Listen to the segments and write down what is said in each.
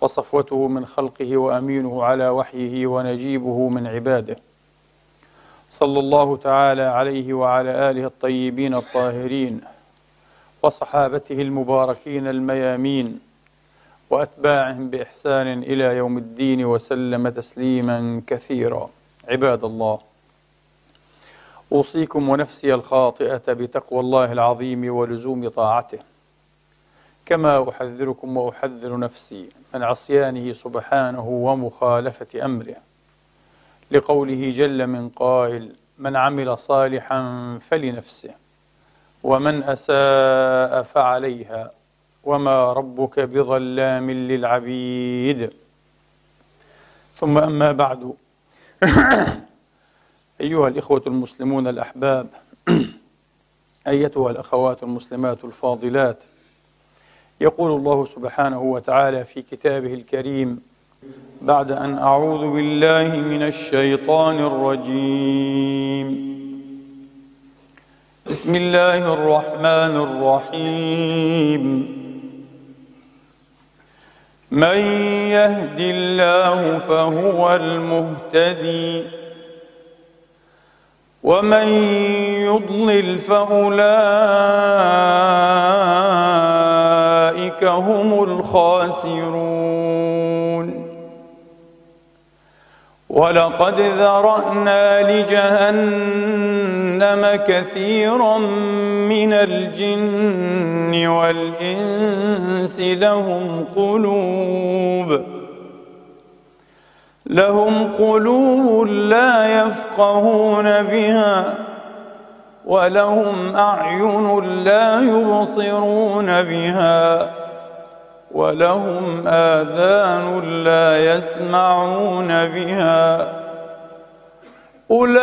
وصفوته من خلقه وأمينه على وحيه ونجيبه من عباده. صلى الله تعالى عليه وعلى آله الطيبين الطاهرين وصحابته المباركين الميامين وأتباعهم بإحسان إلى يوم الدين وسلم تسليما كثيرا. عباد الله أوصيكم ونفسي الخاطئة بتقوى الله العظيم ولزوم طاعته. كما أحذركم وأحذر نفسي من عصيانه سبحانه ومخالفة أمره. لقوله جل من قائل من عمل صالحا فلنفسه ومن أساء فعليها وما ربك بظلام للعبيد. ثم أما بعد. أيها الإخوة المسلمون الأحباب أيتها الأخوات المسلمات الفاضلات يقول الله سبحانه وتعالى في كتابه الكريم بعد أن أعوذ بالله من الشيطان الرجيم. بسم الله الرحمن الرحيم. من يهد الله فهو المهتدي ومن يضلل فأولئك هم الخاسرون. ولقد ذرأنا لجهنم كثيرا من الجن والإنس لهم قلوب لهم قلوب لا يفقهون بها ولهم أعين لا يبصرون بها. ولهم آذان لا يسمعون بها. أولئك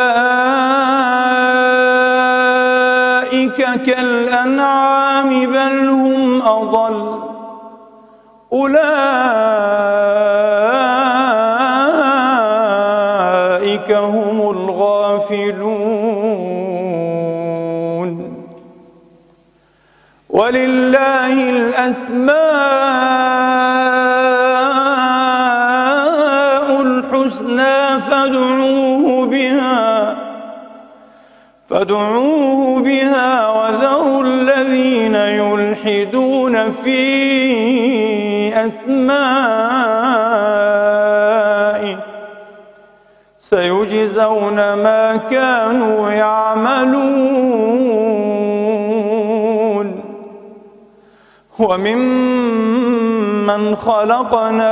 كالأنعام بل هم أضل. أولئك هم الغافلون. ولله الأسماء الحسنى فادعوه بها فادعوه بها وذروا الذين يلحدون في أسمائه. سيجزون ما كانوا يعملون. وممن خلقنا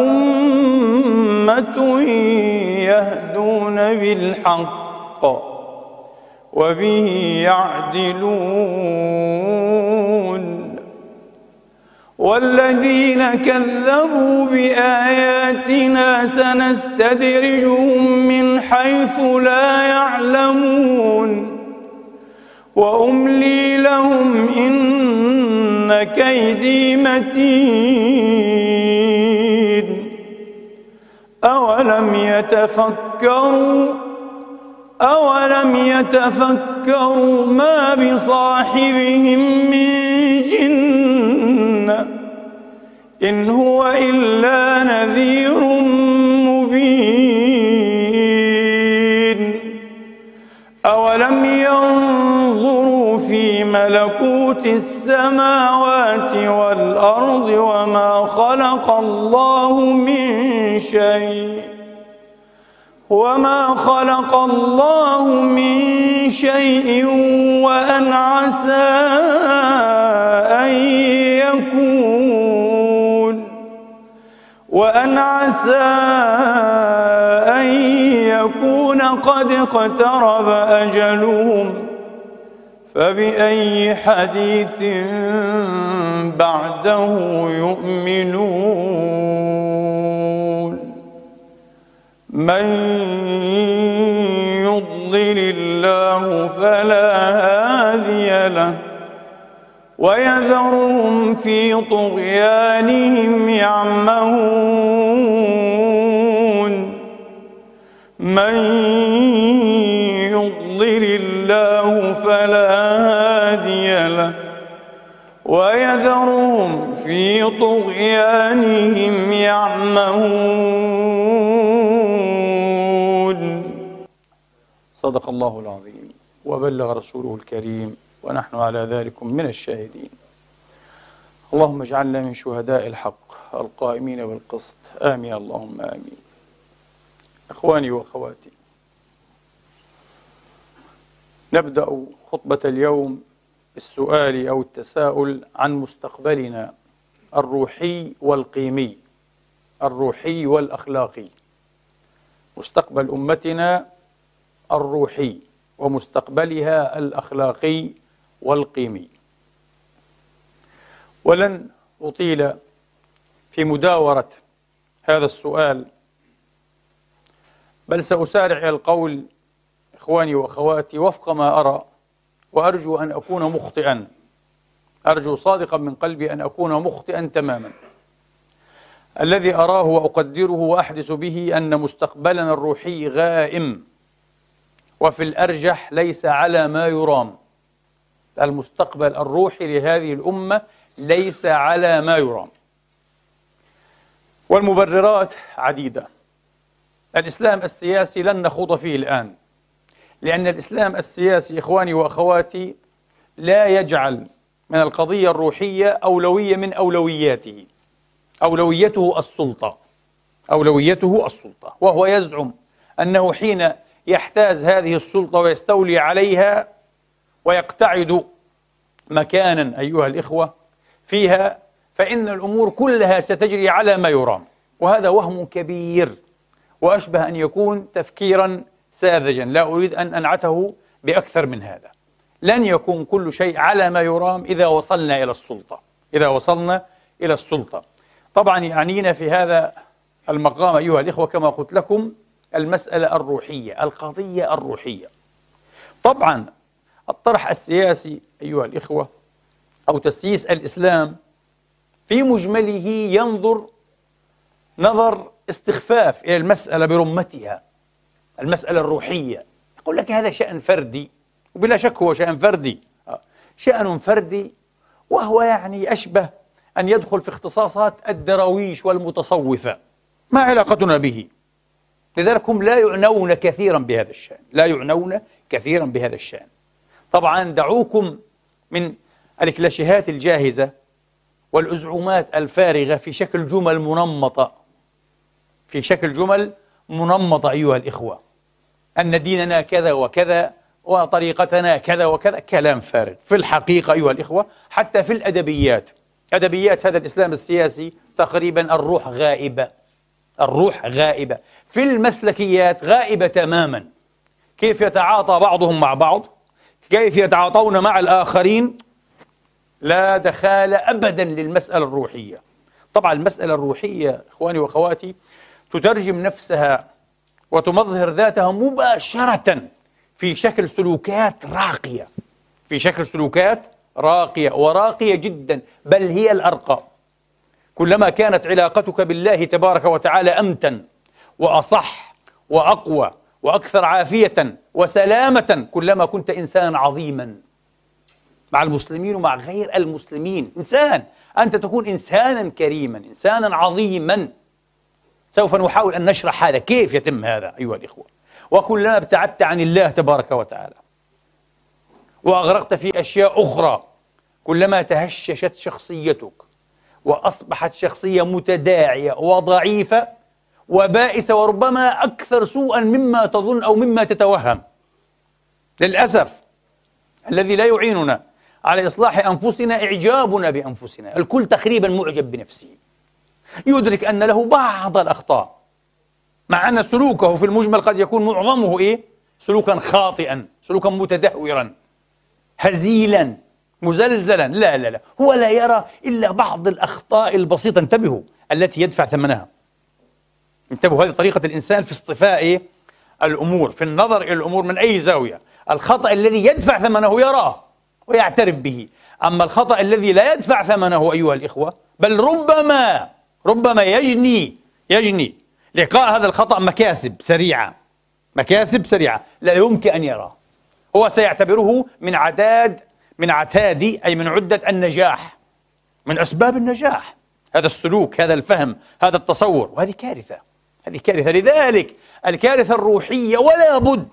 أمة يهدون بالحق وبه يعدلون والذين كذبوا بآياتنا سنستدرجهم من حيث لا يعلمون وأملي لهم إن كيدي متين. أولم يتفكروا أولم يتفكروا ما بصاحبهم من جنة إن هو إلا نذير ملكوت السماوات والأرض وما خلق الله من شيء وما خلق الله من شيء وأن عسى أن يكون وأن عسى أن يكون قد اقترب أجلهم فبأي حديث بعده يؤمنون؟ من يضلل الله فلا هادي له ويذرهم في طغيانهم يعمهون. من في طغيانهم يعمهون. صدق الله العظيم. وبلغ رسوله الكريم ونحن على ذلك من الشاهدين. اللهم اجعلنا من شهداء الحق القائمين بالقسط. آمين. اللهم آمين. إخواني وأخواتي نبدأ خطبة اليوم بالسؤال أو التساؤل عن مستقبلنا. الروحي والقيمي الروحي والأخلاقي. مستقبل أمتنا الروحي ومستقبلها الأخلاقي والقيمي. ولن أطيل في مداورة هذا السؤال بل سأسارع إلى القول إخواني وأخواتي وفق ما أرى وأرجو أن أكون مخطئا. أرجو صادقا من قلبي أن أكون مخطئا تماما. الذي أراه وأقدره وأحدث به أن مستقبلنا الروحي غائم وفي الأرجح ليس على ما يرام. المستقبل الروحي لهذه الأمة ليس على ما يرام. والمبررات عديدة. الإسلام السياسي لن نخوض فيه الآن لأن الإسلام السياسي إخواني وأخواتي لا يجعل من القضية الروحية أولوية من أولوياته. أولويته السلطة. أولويته السلطة. وهو يزعم أنه حين يحتاز هذه السلطة ويستولي عليها ويقتعد مكانا أيها الإخوة فيها فإن الأمور كلها ستجري على ما يرام. وهذا وهم كبير. وأشبه أن يكون تفكيرا ساذجا. لا أريد أن أنعته بأكثر من هذا. لن يكون كل شيء على ما يرام إذا وصلنا إلى السلطة. إذا وصلنا إلى السلطة. طبعا يعنينا في هذا المقام أيها الإخوة كما قلت لكم المسألة الروحية القضية الروحية. طبعا الطرح السياسي أيها الإخوة أو تسييس الإسلام في مجمله ينظر نظر استخفاف إلى المسألة برمتها المسألة الروحية. يقول لك هذا شأن فردي. وبلا شك هو شأن فردي. شأن فردي وهو يعني أشبه أن يدخل في اختصاصات الدراويش والمتصوفة. ما علاقتنا به؟ لذلك هم لا يعنون كثيرا بهذا الشأن. لا يعنون كثيرا بهذا الشأن. طبعا دعوكم من الكلاشيهات الجاهزة والأزعومات الفارغة في شكل جمل منمطة. في شكل جمل منمطة أيها الإخوة. أن ديننا كذا وكذا وطريقتنا كذا وكذا. كلام فارغ. في الحقيقة أيها الإخوة حتى في الأدبيات. أدبيات هذا الإسلام السياسي تقريبا الروح غائبة. الروح غائبة. في المسلكيات غائبة تماما. كيف يتعاطى بعضهم مع بعض؟ كيف يتعاطون مع الآخرين؟ لا دخال أبدا للمسألة الروحية. طبعا المسألة الروحية إخواني وأخواتي تترجم نفسها وتمظهر ذاتها مباشرة. في شكل سلوكات راقية. في شكل سلوكات راقية وراقية جدا بل هي الأرقى كلما كانت علاقتك بالله تبارك وتعالى أمتن وأصح وأقوى وأكثر عافية وسلامة كلما كنت إنسانا عظيما. مع المسلمين ومع غير المسلمين. إنسان أنت تكون إنسانا كريما إنسانا عظيما. سوف نحاول أن نشرح هذا. كيف يتم هذا أيها الإخوة؟ وكلما ابتعدت عن الله تبارك وتعالى. وأغرقت في أشياء أخرى. كلما تهششت شخصيتك وأصبحت شخصية متداعية وضعيفة وبائسة وربما أكثر سوءا مما تظن أو مما تتوهم. للأسف الذي لا يعيننا على إصلاح أنفسنا إعجابنا بأنفسنا. الكل تقريبا معجب بنفسه. يدرك أن له بعض الأخطاء. مع أن سلوكه في المجمل قد يكون معظمه إيه؟ سلوكا خاطئا سلوكا متدهورا هزيلا مزلزلا. لا لا لا. هو لا يرى إلا بعض الأخطاء البسيطة. انتبهوا التي يدفع ثمنها. انتبهوا هذه طريقة الإنسان في اصطفاء الأمور في النظر إلى الأمور من أي زاوية. الخطأ الذي يدفع ثمنه يراه ويعترف به. أما الخطأ الذي لا يدفع ثمنه أيها الإخوة بل ربما ربما يجني يجني. لقاء هذا الخطأ مكاسب سريعة مكاسب سريعة لا يمكن أن يراه هو سيعتبره من عداد من عتاد أي من عدة النجاح من أسباب النجاح. هذا السلوك هذا الفهم هذا التصور وهذه كارثة. هذه كارثة. لذلك الكارثة الروحية ولا بد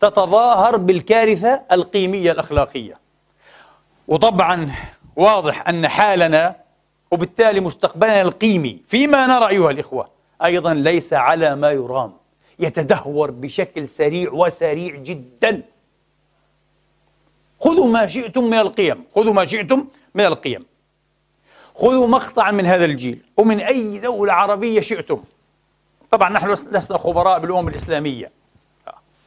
تتظاهر بالكارثة القيمية الأخلاقية. وطبعا واضح أن حالنا وبالتالي مستقبلنا القيمي فيما نرى أيها الإخوة أيضا ليس على ما يرام يتدهور بشكل سريع وسريع جدا. خذوا ما شئتم من القيم خذوا ما شئتم من القيم. خذوا مقطعا من هذا الجيل ومن أي دولة عربية شئتم. طبعا نحن لسنا خبراء بالأمم الإسلامية.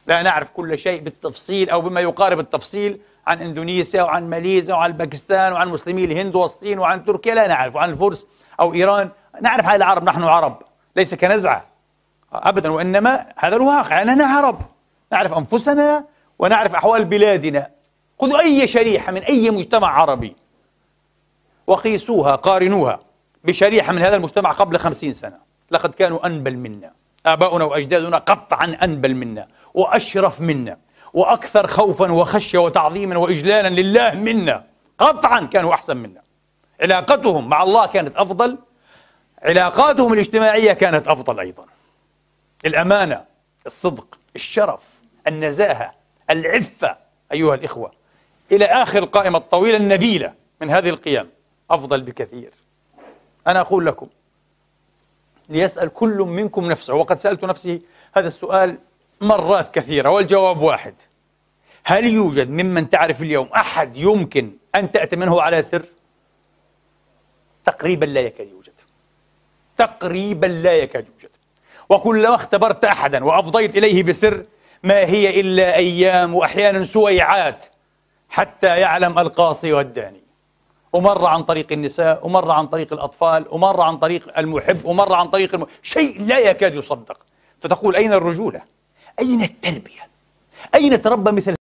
لا نعرف كل شيء بالتفصيل أو بما يقارب التفصيل عن إندونيسيا وعن ماليزيا وعن باكستان وعن مسلمي الهند والصين وعن تركيا لا نعرف. وعن الفرس أو إيران نعرف هذا العرب نحن عرب. ليس كنزعة أبدا وإنما هذا الواقع أننا عرب نعرف أنفسنا ونعرف أحوال بلادنا. خذوا أي شريحة من أي مجتمع عربي. وقيسوها قارنوها بشريحة من هذا المجتمع قبل خمسين سنة. لقد كانوا أنبل منا. آباؤنا وأجدادنا قطعا أنبل منا وأشرف منا وأكثر خوفا وخشية وتعظيما وإجلالا لله منا. قطعا كانوا أحسن منا. علاقتهم مع الله كانت أفضل. علاقاتهم الاجتماعية كانت أفضل أيضا. الأمانة الصدق الشرف النزاهة العفة أيها الإخوة إلى آخر القائمة الطويلة النبيلة من هذه القيم أفضل بكثير. أنا أقول لكم ليسأل كل منكم نفسه وقد سألت نفسي هذا السؤال مرات كثيرة والجواب واحد هل يوجد ممن تعرف اليوم أحد يمكن أن تأتمنه على سر؟ تقريبا لا يكاد يوجد. تقريبا لا يكاد يوجد. وكلما اختبرت أحدا وأفضيت إليه بسر ما هي إلا أيام وأحيانا سويعات حتى يعلم القاصي والداني. ومر عن طريق النساء ومر عن طريق الأطفال ومر عن طريق المحب ومر عن طريق الم... شيء لا يكاد يصدق. فتقول أين الرجولة؟ أين التربية؟ أين تربى مثل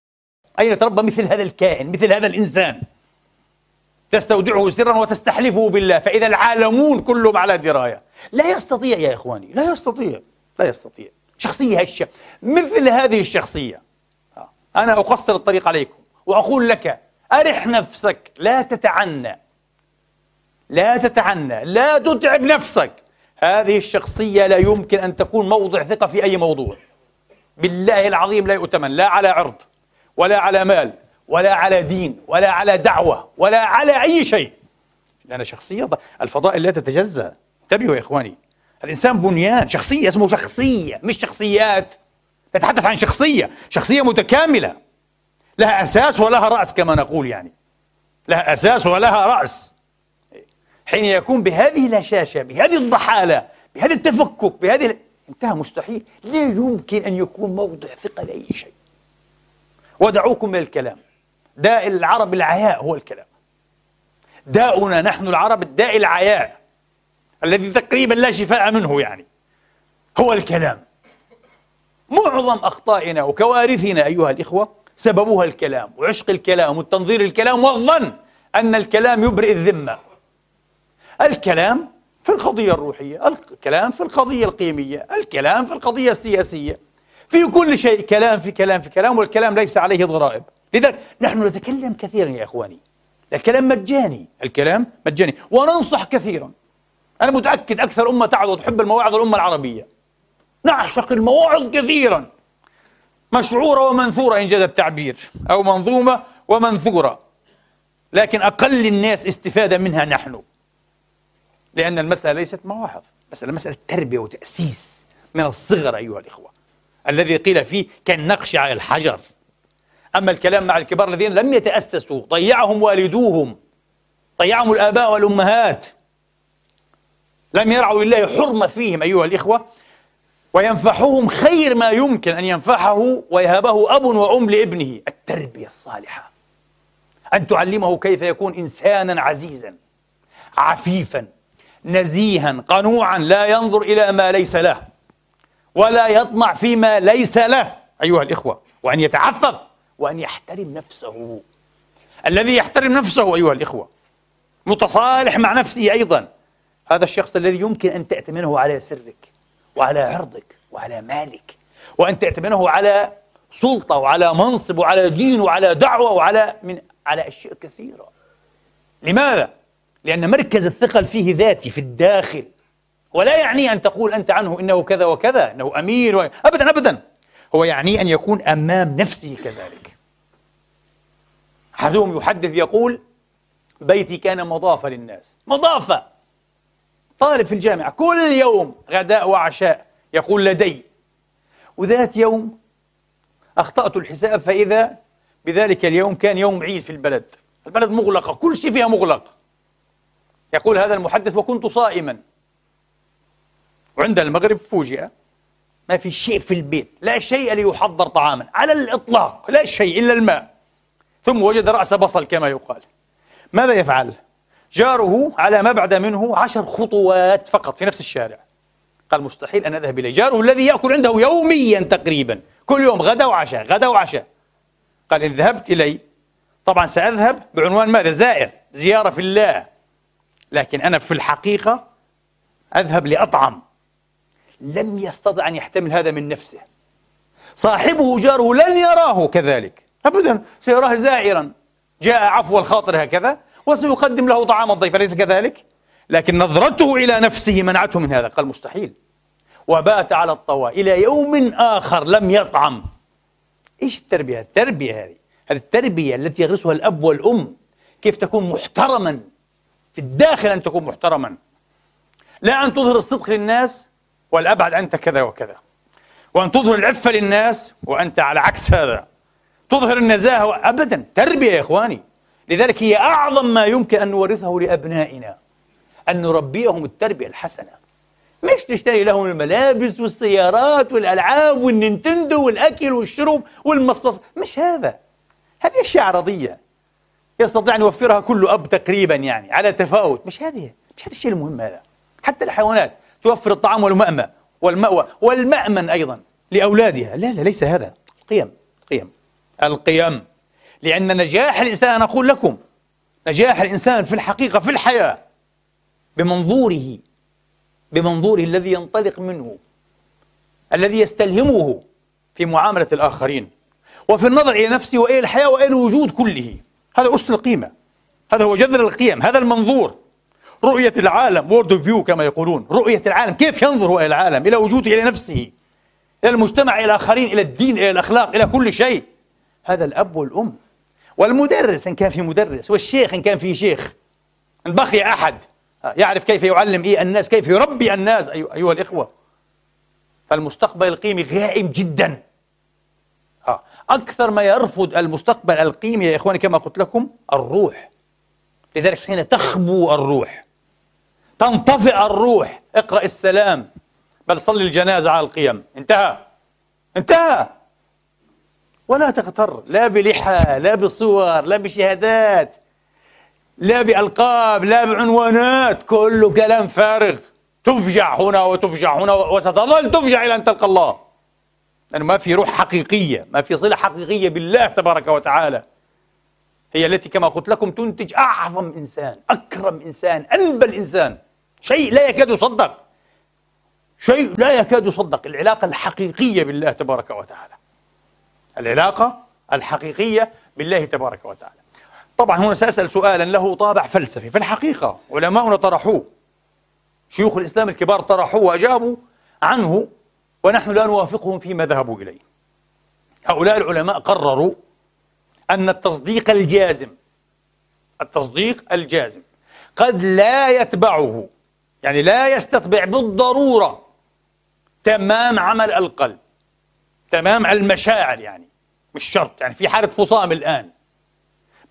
أين تربى مثل هذا الكائن مثل هذا الإنسان؟ تستودعه سرا وتستحلفه بالله فإذا العالمون كلهم على دراية. لا يستطيع يا إخواني لا يستطيع لا يستطيع. شخصية هشة مثل هذه الشخصية. أنا أقصر الطريق عليكم وأقول لك أرح نفسك لا تتعنى. لا تتعنى لا تتعب نفسك. هذه الشخصية لا يمكن أن تكون موضع ثقة في أي موضوع. بالله العظيم لا يؤتمن لا على عرض ولا على مال. ولا على دين ولا على دعوة ولا على أي شيء. لأن شخصية الفضائل لا تتجزأ. انتبهوا يا إخواني. الإنسان بنيان شخصية اسمه شخصية مش شخصيات. نتحدث عن شخصية. شخصية متكاملة. لها أساس ولها رأس كما نقول يعني. لها أساس ولها رأس. حين يكون بهذه الهشاشة بهذه الضحالة بهذا التفكك بهذه انتهى مستحيل. لا يمكن أن يكون موضع ثقة لأي شيء. ودعوكم من الكلام. داء العرب العياء هو الكلام. داؤنا نحن العرب الداء العياء الذي تقريبا لا شفاء منه يعني هو الكلام. معظم أخطائنا وكوارثنا أيها الإخوة سببها الكلام وعشق الكلام والتنظير الكلام والظن أن الكلام يبرئ الذمة. الكلام في القضية الروحية الكلام في القضية القيمية الكلام في القضية السياسية. في كل شيء كلام في كلام في كلام والكلام ليس عليه ضرائب. لذلك نحن نتكلم كثيرا يا إخواني. الكلام مجاني الكلام مجاني. وننصح كثيرا. أنا متأكد أكثر أمة تعظ وتحب المواعظ الأمة العربية. نعشق المواعظ كثيرا. مشعورة ومنثورة إن جاز التعبير أو منظومة ومنثورة. لكن أقل الناس استفادة منها نحن. لأن المسألة ليست مواعظ. مسألة مسألة تربية وتأسيس من الصغر أيها الإخوة. الذي قيل فيه كالنقش على الحجر. أما الكلام مع الكبار الذين لم يتأسسوا ضيعهم والدوهم ضيعهم الآباء والأمهات. لم يرعوا لله حرمة فيهم أيها الإخوة وينفحهم خير ما يمكن أن ينفحه ويهبه أب وأم لابنه. التربية الصالحة. أن تعلمه كيف يكون إنسانا عزيزا عفيفا نزيها قنوعا لا ينظر إلى ما ليس له ولا يطمع فيما ليس له أيها الإخوة وأن يتعفف وأن يحترم نفسه. الذي يحترم نفسه أيها الإخوة متصالح مع نفسه أيضا. هذا الشخص الذي يمكن أن تأتمنه على سرك وعلى عرضك وعلى مالك وأن تأتمنه على سلطة وعلى منصب وعلى دين وعلى دعوة وعلى من على أشياء كثيرة. لماذا؟ لأن مركز الثقل فيه ذاتي في الداخل ولا يعني أن تقول أنت عنه إنه كذا وكذا إنه أمين و... أبدا أبدا. هو يعني أن يكون أمام نفسه كذلك. أحدهم يحدث يقول بيتي كان مضافة للناس. مضافة! طالب في الجامعة كل يوم غداء وعشاء يقول لدي. وذات يوم أخطأت الحساب فإذا بذلك اليوم كان يوم عيد في البلد. البلد مغلقة كل شيء فيها مغلق. يقول هذا المحدث وكنت صائما. وعند المغرب فوجئ ما في شيء في البيت لا شيء ليحضر طعاما على الإطلاق لا شيء إلا الماء. ثم وجد رأس بصل كما يقال. ماذا يفعل؟ جاره على مبعد منه عشر خطوات فقط في نفس الشارع. قال مستحيل أن أذهب إليه. جاره الذي يأكل عنده يوميا تقريبا كل يوم غدا وعشاء غدا وعشاء. قال إن ذهبت إلي طبعا سأذهب بعنوان ماذا؟ زائر زيارة في الله. لكن أنا في الحقيقة أذهب لأطعم. لم يستطع أن يحتمل هذا من نفسه. صاحبه جاره لن يراه كذلك. أبدا سيراه زائرا. جاء عفو الخاطر هكذا وسيقدم له طعام الضيف أليس كذلك؟ لكن نظرته إلى نفسه منعته من هذا. قال مستحيل. وبات على الطوى إلى يوم آخر لم يطعم. إيش التربية؟ التربية هذه. هذه التربية التي يغرسها الأب والأم. كيف تكون محترما. في الداخل أن تكون محترما. لا أن تظهر الصدق للناس والأبعد أنت كذا وكذا. وأن تظهر العفة للناس وأنت على عكس هذا. تظهر النزاهة أبدا. تربية يا إخواني. لذلك هي أعظم ما يمكن أن نورثه لأبنائنا. أن نربيهم التربية الحسنة. مش تشتري لهم الملابس والسيارات والألعاب والنينتندو والأكل والشرب والمصاص. مش هذا. هذه أشياء عرضية. يستطيع أن يوفرها كل أب تقريبا يعني على تفاوت. مش هذه. مش هذا الشيء المهم هذا. حتى الحيوانات. توفر الطعام والمأمى والمأوى والمأمن أيضا لأولادها. لا لا ليس هذا. القيم القيم القيم. لأن نجاح الإنسان أنا أقول لكم نجاح الإنسان في الحقيقة في الحياة بمنظوره بمنظوره الذي ينطلق منه الذي يستلهمه في معاملة الآخرين وفي النظر إلى نفسه وإلى الحياة وإلى الوجود كله. هذا أس القيمة. هذا هو جذر القيم. هذا المنظور. رؤية العالم world of view كما يقولون. رؤية العالم كيف ينظر إلى العالم إلى وجوده إلى نفسه إلى المجتمع إلى الآخرين إلى الدين إلى الأخلاق إلى كل شيء. هذا الأب والأم. والمدرس إن كان في مدرس والشيخ إن كان في شيخ. إن بقي أحد. يعرف كيف يعلم إيه الناس كيف يربي الناس أيها الإخوة. فالمستقبل القيمي غائم جدا. أكثر ما يرفض المستقبل القيمي يا إخواني كما قلت لكم الروح. لذلك حين تخبو الروح تنطفئ الروح. اقرأ السلام بل صلي الجنازة على القيم. انتهى. انتهى. ولا تغتر. لا بلحى لا بصور لا بشهادات لا بألقاب لا بعنوانات. كله كلام فارغ. تفجع هنا وتفجع هنا وستظل تفجع إلى أن تلقى الله. لأنه ما في روح حقيقية ما في صلة حقيقية بالله تبارك وتعالى. هي التي كما قلت لكم تنتج أعظم إنسان أكرم إنسان أنبل إنسان. شيء لا يكاد يصدق. شيء لا يكاد يصدق. العلاقة الحقيقية بالله تبارك وتعالى. العلاقة الحقيقية بالله تبارك وتعالى. طبعا هنا سأسأل سؤالا له طابع فلسفي. في الحقيقة علماؤنا طرحوه. شيوخ الإسلام الكبار طرحوه وأجابوا عنه ونحن لا نوافقهم فيما ذهبوا إليه. هؤلاء العلماء قرروا أن التصديق الجازم التصديق الجازم قد لا يتبعه يعني لا يستتبع بالضرورة تمام عمل القلب تمام المشاعر يعني مش شرط يعني في حالة فصام الآن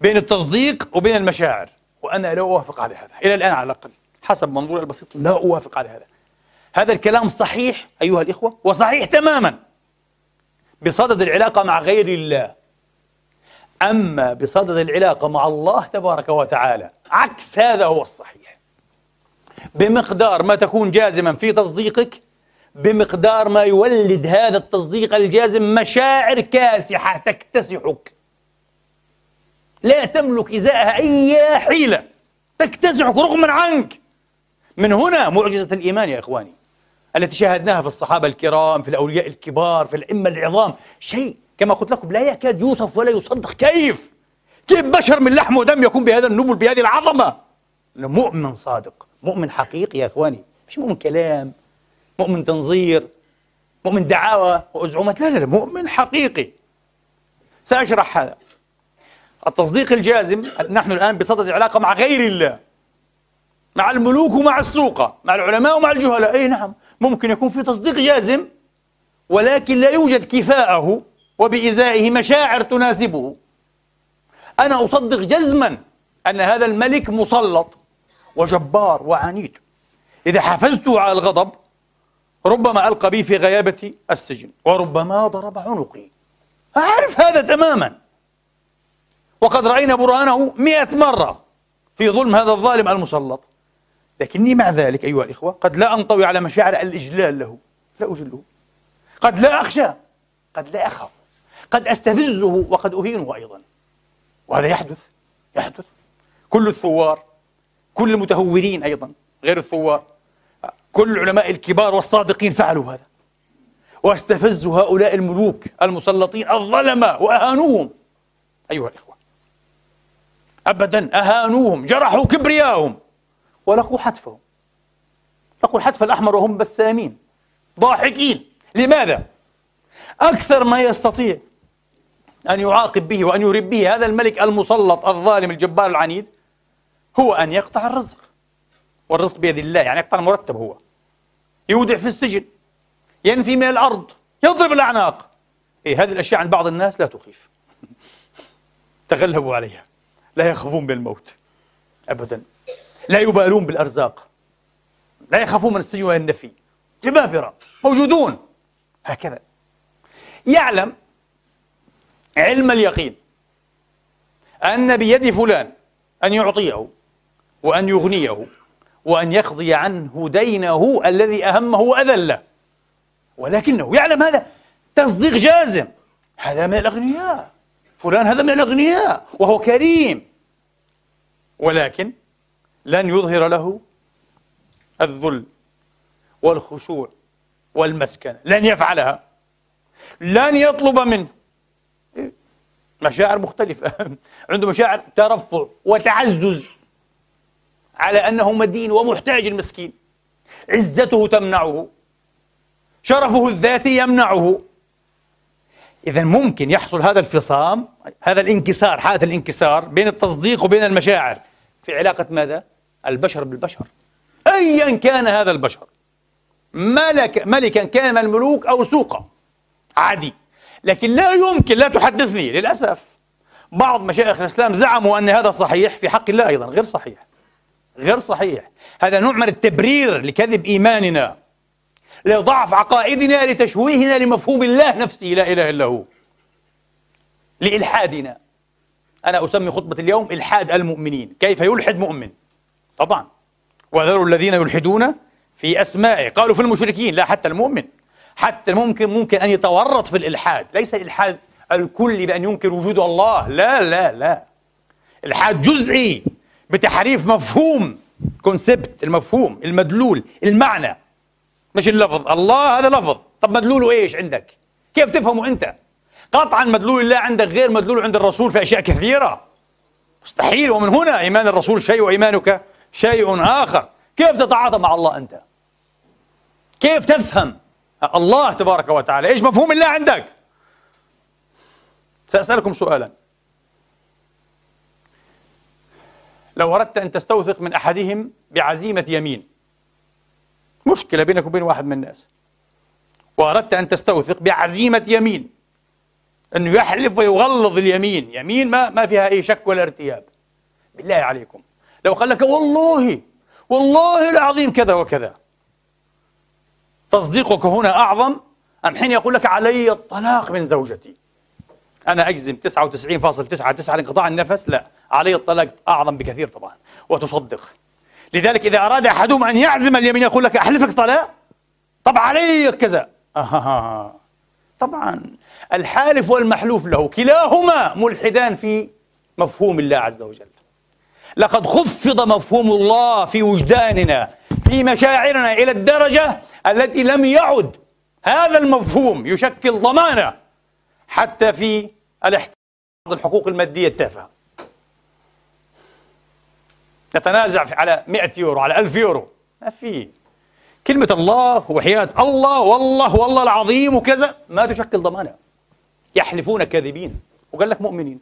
بين التصديق وبين المشاعر. وأنا لا أوافق على هذا إلى الآن على الأقل حسب منظوري البسيط. لا أوافق على هذا. هذا الكلام صحيح أيها الإخوة وصحيح تماما بصدد العلاقة مع غير الله. أما بصدد العلاقة مع الله تبارك وتعالى عكس هذا هو الصحيح. بمقدار ما تكون جازما في تصديقك بمقدار ما يولد هذا التصديق الجازم مشاعر كاسحة تكتسحك. لا تملك إزاءها أي حيلة تكتسحك رغما عنك. من هنا معجزة الإيمان يا إخواني التي شاهدناها في الصحابة الكرام في الأولياء الكبار في الأئمة العظام. شيء كما قلت لكم لا يكاد يوصف ولا يصدق. كيف؟ كيف بشر من لحم ودم يكون بهذا النبل بهذه العظمة؟ مؤمن صادق. مؤمن حقيقي يا إخواني. مش مؤمن كلام مؤمن تنظير مؤمن دعاوى وأزعمات لا لا لا مؤمن حقيقي. سأشرح هذا. التصديق الجازم نحن الآن بصدد العلاقة مع غير الله مع الملوك ومع السوقة مع العلماء ومع الجهلاء. أي نعم ممكن يكون في تصديق جازم ولكن لا يوجد كفاءه وبإزائه مشاعر تناسبه. أنا أصدق جزما أن هذا الملك مسلط. وجبار وعنيد. إذا حافزته على الغضب ربما ألقى بي في غيابة السجن وربما ضرب عنقي. أعرف هذا تماما. وقد رأينا برهانه مئة مرة في ظلم هذا الظالم المسلط. لكني مع ذلك أيها الإخوة قد لا أنطوي على مشاعر الإجلال له. لا أجله. قد لا أخشى. قد لا أخاف. قد أستفزه وقد أهينه أيضا. وهذا يحدث يحدث. كل الثوار كل المتهورين أيضا غير الثوار. كل العلماء الكبار والصادقين فعلوا هذا. واستفزوا هؤلاء الملوك المسلطين الظلمة وأهانوهم. أيها الإخوة. أبدا أهانوهم جرحوا كبرياءهم. ولقوا حتفهم. لقوا الحتف الأحمر وهم بسامين. ضاحكين. لماذا؟ أكثر ما يستطيع أن يعاقب به وأن يرب به هذا الملك المسلط الظالم الجبار العنيد هو أن يقطع الرزق. والرزق بيد الله يعني يقطع المرتب هو. يودع في السجن ينفي من الأرض يضرب الأعناق. إيه هذه الأشياء عند بعض الناس لا تخيف. تغلبوا عليها. لا يخافون بالموت. أبدا. لا يبالون بالأرزاق. لا يخافون من السجن والنفي جبابرة. موجودون. هكذا. يعلم علم اليقين أن بيد فلان أن يعطيه. وأن يغنيه وأن يقضي عنه دينه الذي أهمه وأذله. ولكنه يعلم هذا تصديق جازم. هذا من الأغنياء. فلان هذا من الأغنياء وهو كريم. ولكن لن يظهر له الذل والخشوع والمسكنة. لن يفعلها. لن يطلب منه. مشاعر مختلفة. عنده مشاعر ترفع وتعزز. على أنه مدين ومحتاج المسكين. عزته تمنعه. شرفه الذاتي يمنعه. إذا ممكن يحصل هذا الفصام هذا الانكسار حالة الانكسار بين التصديق وبين المشاعر. في علاقة ماذا؟ البشر بالبشر. أيا كان هذا البشر. ملك ملكا كان من الملوك أو سوقا. عادي. لكن لا يمكن لا تحدثني للأسف. بعض مشايخ الإسلام زعموا أن هذا صحيح في حق الله أيضا غير صحيح. غير صحيح. هذا نوع من التبرير لكذب إيماننا لضعف عقائدنا لتشويهنا لمفهوم الله نفسه لا إله إلا هو لإلحادنا. أنا أسمي خطبة اليوم إلحاد المؤمنين. كيف يلحد مؤمن؟ طبعا. وذروا الذين يلحدون في أسمائه. قالوا في المشركين لا حتى المؤمن. حتى ممكن ممكن أن يتورط في الإلحاد. ليس الإلحاد الكلي بأن ينكر وجود الله. لا لا لا. إلحاد جزئي. بتحريف مفهوم كونسبت المفهوم المدلول المعنى. مش اللفظ. الله هذا لفظ. طب مدلوله إيش عندك؟ كيف تفهمه أنت؟ قطعا مدلول الله عندك غير مدلول عند الرسول في أشياء كثيرة. مستحيل. ومن هنا إيمان الرسول شيء وإيمانك شيء آخر. كيف تتعاطى مع الله أنت؟ كيف تفهم؟ الله تبارك وتعالى. إيش مفهوم الله عندك؟ سأسألكم سؤالا. لو أردت أن تستوثق من أحدهم بعزيمة يمين. مشكلة بينك وبين واحد من الناس. وأردت أن تستوثق بعزيمة يمين. انه يحلف ويغلظ اليمين. يمين ما ما فيها أي شك ولا ارتياب. بالله عليكم. لو قال لك والله والله العظيم كذا وكذا. تصديقك هنا أعظم أم حين يقول لك علي الطلاق من زوجتي؟ أنا أجزم 99.99 لانقطاع النفس؟ لا. علي الطلاق أعظم بكثير طبعا وتصدق. لذلك إذا أراد أحدهم أن يعزم اليمين يقول لك أحلفك طلاق؟ طب علي كذا. آه طبعا الحالف والمحلوف له كلاهما ملحدان في مفهوم الله عز وجل. لقد خفض مفهوم الله في وجداننا في مشاعرنا إلى الدرجة التي لم يعد هذا المفهوم يشكل ضمانة حتى في الاحتفاظ الحقوق المادية التافهة. نتنازع على 100 يورو على 1000 يورو. ما في. كلمة الله وحياة الله والله والله العظيم وكذا ما تشكل ضمانة. يحلفون كاذبين. وقال لك مؤمنين.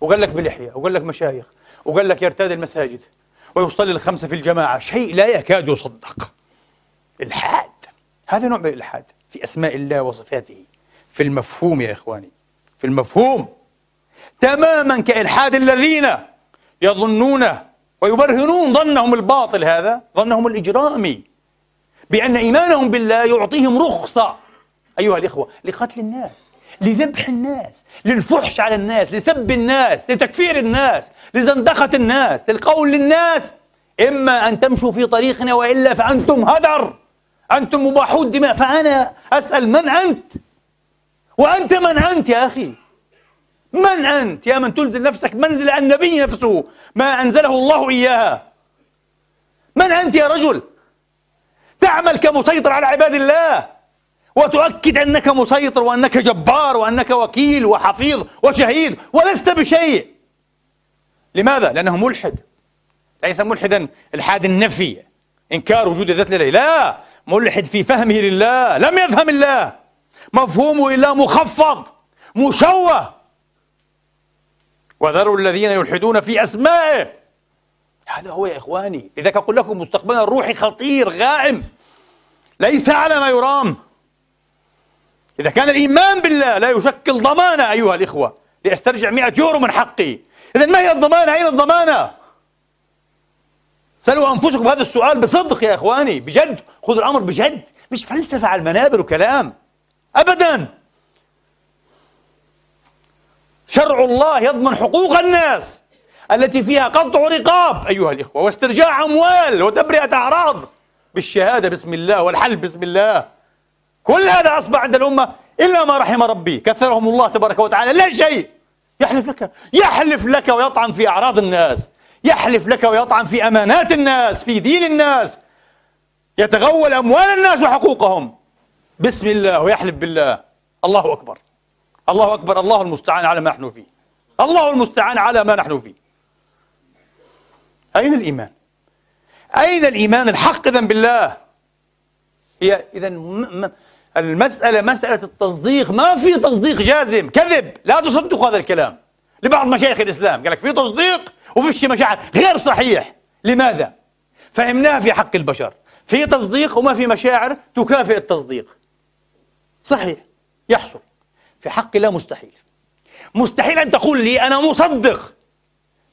وقال لك بلحية. وقال لك مشايخ. وقال لك يرتاد المساجد. ويصلي الخمسة في الجماعة. شيء لا يكاد يصدق. إلحاد. هذا نوع من الإلحاد في أسماء الله وصفاته. في المفهوم يا إخواني. في المفهوم. تماما كإلحاد الذين يظنون ويبرهنون ظنهم الباطل هذا ظنهم الإجرامي بأن إيمانهم بالله يعطيهم رخصة. أيها الإخوة لقتل الناس لذبح الناس للفحش على الناس لسب الناس لتكفير الناس لزندقة الناس للقول للناس. إما أن تمشوا في طريقنا وإلا فأنتم هدر. أنتم مباحون دماء. فأنا أسأل من أنت؟ وأنت من أنت يا أخي؟ من أنت يا من تنزل نفسك منزل النبي نفسه؟ ما أنزله الله إياها. من أنت يا رجل؟ تعمل كمسيطر على عباد الله وتؤكد أنك مسيطر وأنك جبار وأنك وكيل وحفيظ وشهيد ولست بشيء. لماذا؟ لأنه ملحد. ليس ملحدا الحاد النفي. إنكار وجود الذات لله. لا. ملحد في فهمه لله. لم يفهم الله. مفهومه لله مخفض مشوه. وذروا الذين يلحدون في أسمائه. هذا هو يا إخواني لذلك أقول لكم مستقبلنا الروحي خطير غائم. ليس على ما يرام. إذا كان الإيمان بالله لا يشكل ضمانة أيها الإخوة لأسترجع 100 يورو من حقي. إذا ما هي الضمانة؟ أين الضمانة؟ سألوا أنفسكم هذا السؤال بصدق يا إخواني بجد. خذوا الأمر بجد. مش فلسفة على المنابر وكلام. أبدا. شرع الله يضمن حقوق الناس التي فيها قطع رقاب. أيها الإخوة واسترجاع أموال وتبرئة أعراض. بالشهادة بسم الله والحلف بسم الله. كل هذا أصبح عند الأمة إلا ما رحم ربي. كثرهم الله تبارك وتعالى. لا شيء. يحلف لك. يحلف لك ويطعن في أعراض الناس. يحلف لك ويطعن في أمانات الناس في دين الناس. يتغول أموال الناس وحقوقهم. بسم الله ويحلف بالله. الله أكبر. الله أكبر. الله المستعان على ما نحن فيه. الله المستعان على ما نحن فيه. أين الإيمان؟ أين الإيمان الحق إذا بالله؟ هي إذا المسألة مسألة التصديق. ما في تصديق جازم. كذب. لا تصدقوا هذا الكلام. لبعض مشايخ الإسلام. قال لك في تصديق وفيش مشاعر. غير صحيح. لماذا؟ فهمناها في حق البشر. في تصديق وما في مشاعر تكافئ التصديق. صحيح. يحصل. في حق الله مستحيل. مستحيل أن تقول لي أنا مصدق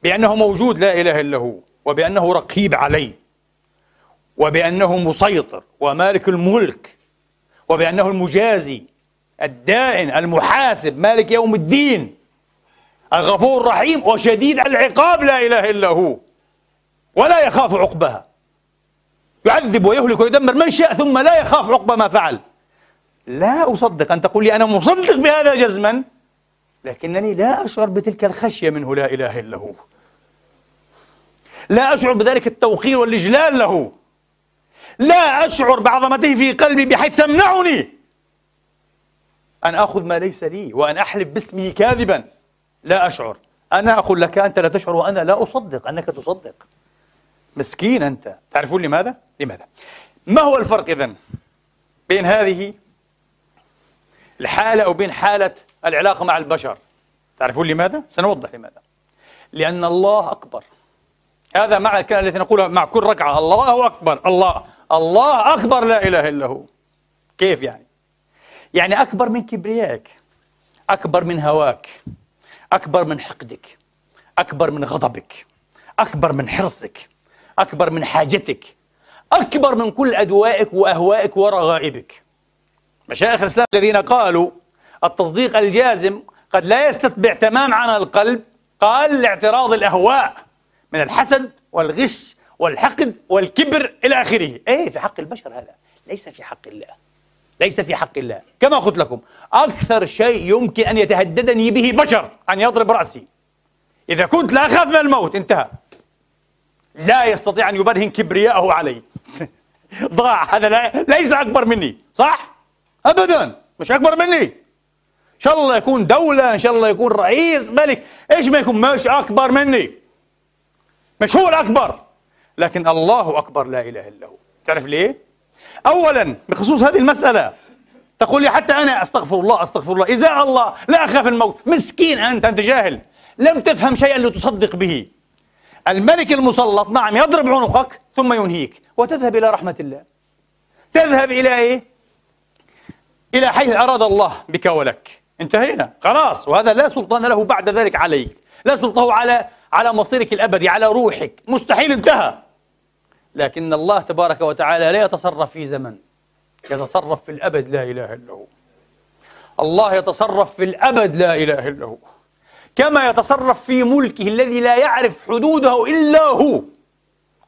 بأنه موجود لا إله إلا هو وبأنه رقيب علي وبأنه مسيطر ومالك الملك وبأنه المجازي الدائن المحاسب مالك يوم الدين الغفور الرحيم وشديد العقاب لا إله إلا هو ولا يخاف عقبها يعذب ويهلك ويدمر من شاء ثم لا يخاف عقب ما فعل. لا أصدق أن تقول لي أنا مصدق بهذا جزما. لكنني لا أشعر بتلك الخشية منه لا إله إلا هو. لا أشعر بذلك التوقير والإجلال له. لا أشعر بعظمته في قلبي بحيث تمنعني أن أخذ ما ليس لي وأن أحلف باسمه كاذبا. لا أشعر. أنا أقول لك أنت لا تشعر وأنا لا أصدق أنك تصدق. مسكين أنت. تعرفون لماذا؟ لماذا؟ ما هو الفرق إذن بين هذه الحالة وبين حالة العلاقة مع البشر. تعرفون لماذا؟ سنوضح لماذا. لأن الله أكبر. هذا مع الكلام الذي نقوله مع كل ركعة الله أكبر الله الله أكبر لا إله إلا هو. كيف يعني؟ يعني أكبر من كبريائك أكبر من هواك أكبر من حقدك أكبر من غضبك أكبر من حرصك أكبر من حاجتك أكبر من كل أدوائك وأهوائك ورغائبك مشايخ الإسلام الذين قالوا التصديق الجازم قد لا يستتبع تمام عمل القلب قال لاعتراض الأهواء من الحسد والغش والحقد والكبر إلى آخره. إيه في حق البشر هذا. ليس في حق الله. ليس في حق الله. كما قلت لكم أكثر شيء يمكن أن يتهددني به بشر أن يضرب رأسي. إذا كنت لا أخاف من الموت انتهى. لا يستطيع أن يبرهن كبرياءه علي. ضاع. هذا لا ليس أكبر مني. صح؟ أبدا. مش أكبر مني. إن شاء الله يكون دولة إن شاء الله يكون رئيس ملك. إيش ما يكون مش أكبر مني. مش هو الأكبر لكن الله أكبر لا إله إلا هو. تعرف ليه؟ أولا بخصوص هذه المسألة تقول لي حتى أنا أستغفر الله أستغفر الله. إذا الله لا أخاف الموت. مسكين أنت أنت جاهل. لم تفهم شيئا لتصدق به. الملك المسلط نعم يضرب عنقك ثم ينهيك. وتذهب إلى رحمة الله. تذهب إلى إيه؟ إلى حيث أراد الله بك ولك. انتهينا. خلاص. وهذا لا سلطان له بعد ذلك عليك. لا سلطان على على مصيرك الأبدي على روحك. مستحيل انتهى. لكن الله تبارك وتعالى لا يتصرف في زمن. يتصرف في الأبد لا إله إلا هو. الله يتصرف في الأبد لا إله إلا هو. كما يتصرف في ملكه الذي لا يعرف حدوده إلا هو.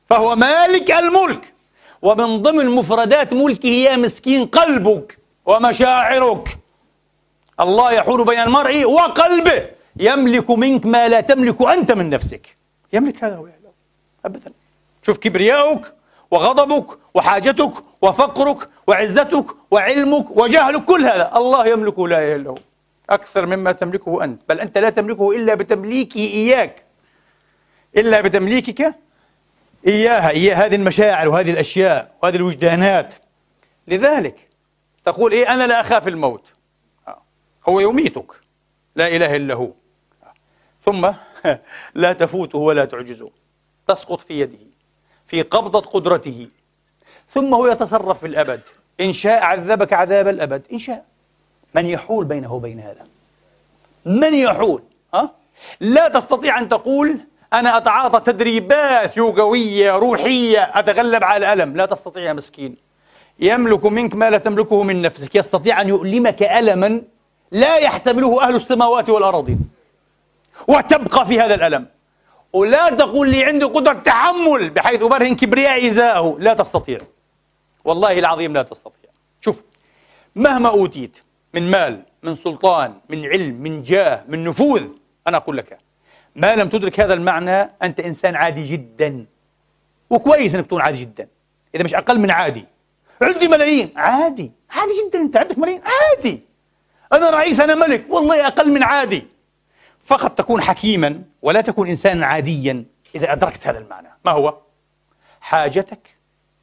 فهو مالك الملك. ومن ضمن مفردات ملكه يا مسكين قلبك. ومشاعرك. الله يحول بين المرء وقلبه. يملك منك ما لا تملك أنت من نفسك. يملك هذا هو أبدا. شوف كبرياؤك وغضبك وحاجتك وفقرك وعزتك وعلمك وجهلك كل هذا الله يملكه لا هو أكثر مما تملكه أنت. بل أنت لا تملكه إلا بتمليكه إياك. إلا بتمليكك إياها. إياه هذه المشاعر وهذه الأشياء وهذه الوجدانات. لذلك تقول إيه أنا لا أخاف الموت. هو يميتك. لا إله إلا هو. ثم لا تفوته ولا تعجزه. تسقط في يده في قبضة قدرته. ثم هو يتصرف في الأبد. إن شاء عذبك عذاب الأبد. إن شاء. من يحول بينه وبين هذا؟ من يحول؟ ها؟ لا تستطيع أن تقول أنا أتعاطى تدريبات يوغوية روحية أتغلب على الألم لا تستطيع يا مسكين. يملك منك ما لا تملكه من نفسك يستطيع أن يؤلمك ألما لا يحتمله أهل السماوات والأراضين وتبقى في هذا الألم. ولا تقول لي عندي قدرة تحمل بحيث أبرهن كبرياء إزاءه لا تستطيع. والله العظيم لا تستطيع. شوف مهما أوتيت من مال من سلطان من علم من جاه من نفوذ أنا أقول لك ما لم تدرك هذا المعنى أنت إنسان عادي جدا. وكويس أنك تكون عادي جدا. إذا مش أقل من عادي. عندي ملايين. عادي. عادي جدا. أنت عندك ملايين. عادي. أنا رئيس أنا ملك. والله أقل من عادي. فقط تكون حكيما ولا تكون إنسانا عاديا إذا أدركت هذا المعنى. ما هو؟ حاجتك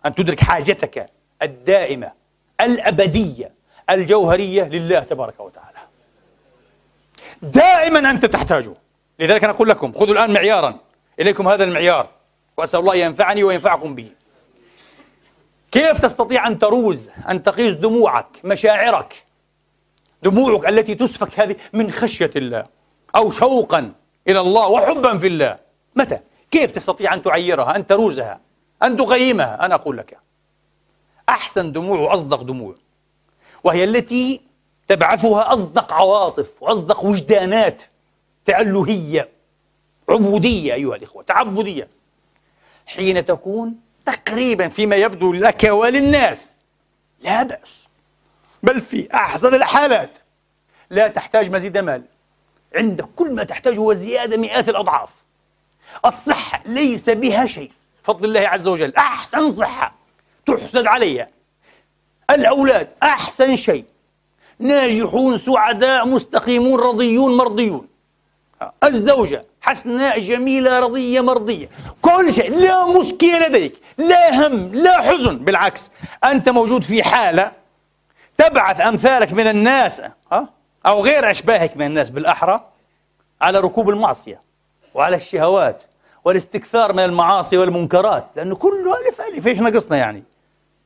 أن تدرك حاجتك الدائمة الأبدية الجوهرية لله تبارك وتعالى. دائما أنت تحتاجه. لذلك أنا أقول لكم خذوا الآن معيارا إليكم هذا المعيار وأسأل الله ينفعني وينفعكم به. كيف تستطيع أن تروز أن تقيس دموعك مشاعرك؟ دموعك التي تسفك هذه من خشية الله أو شوقا إلى الله وحبا في الله. متى؟ كيف تستطيع أن تعيرها أن تروزها أن تقيمها أنا أقول لك أحسن دموع وأصدق دموع وهي التي تبعثها أصدق عواطف وأصدق وجدانات تألهية عبودية أيها الإخوة تعبدية. حين تكون تقريبا فيما يبدو لك وللناس. لا بأس بل في أحسن الحالات لا تحتاج مزيد مال. عندك كل ما تحتاجه وزيادة مئات الأضعاف. الصحة ليس بها شيء. فضل الله عز وجل أحسن صحة تحسد عليها. الأولاد أحسن شيء. ناجحون سعداء مستقيمون رضيون مرضيون. الزوجة حسناء جميلة رضية مرضية. كل شيء لا مشكلة لديك لا هم لا حزن. بالعكس أنت موجود في حالة تبعث أمثالك من الناس أو غير أشباهك من الناس بالأحرى على ركوب المعصية وعلى الشهوات والاستكثار من المعاصي والمنكرات. لأنه كله ألف ألف إيش نقصنا يعني؟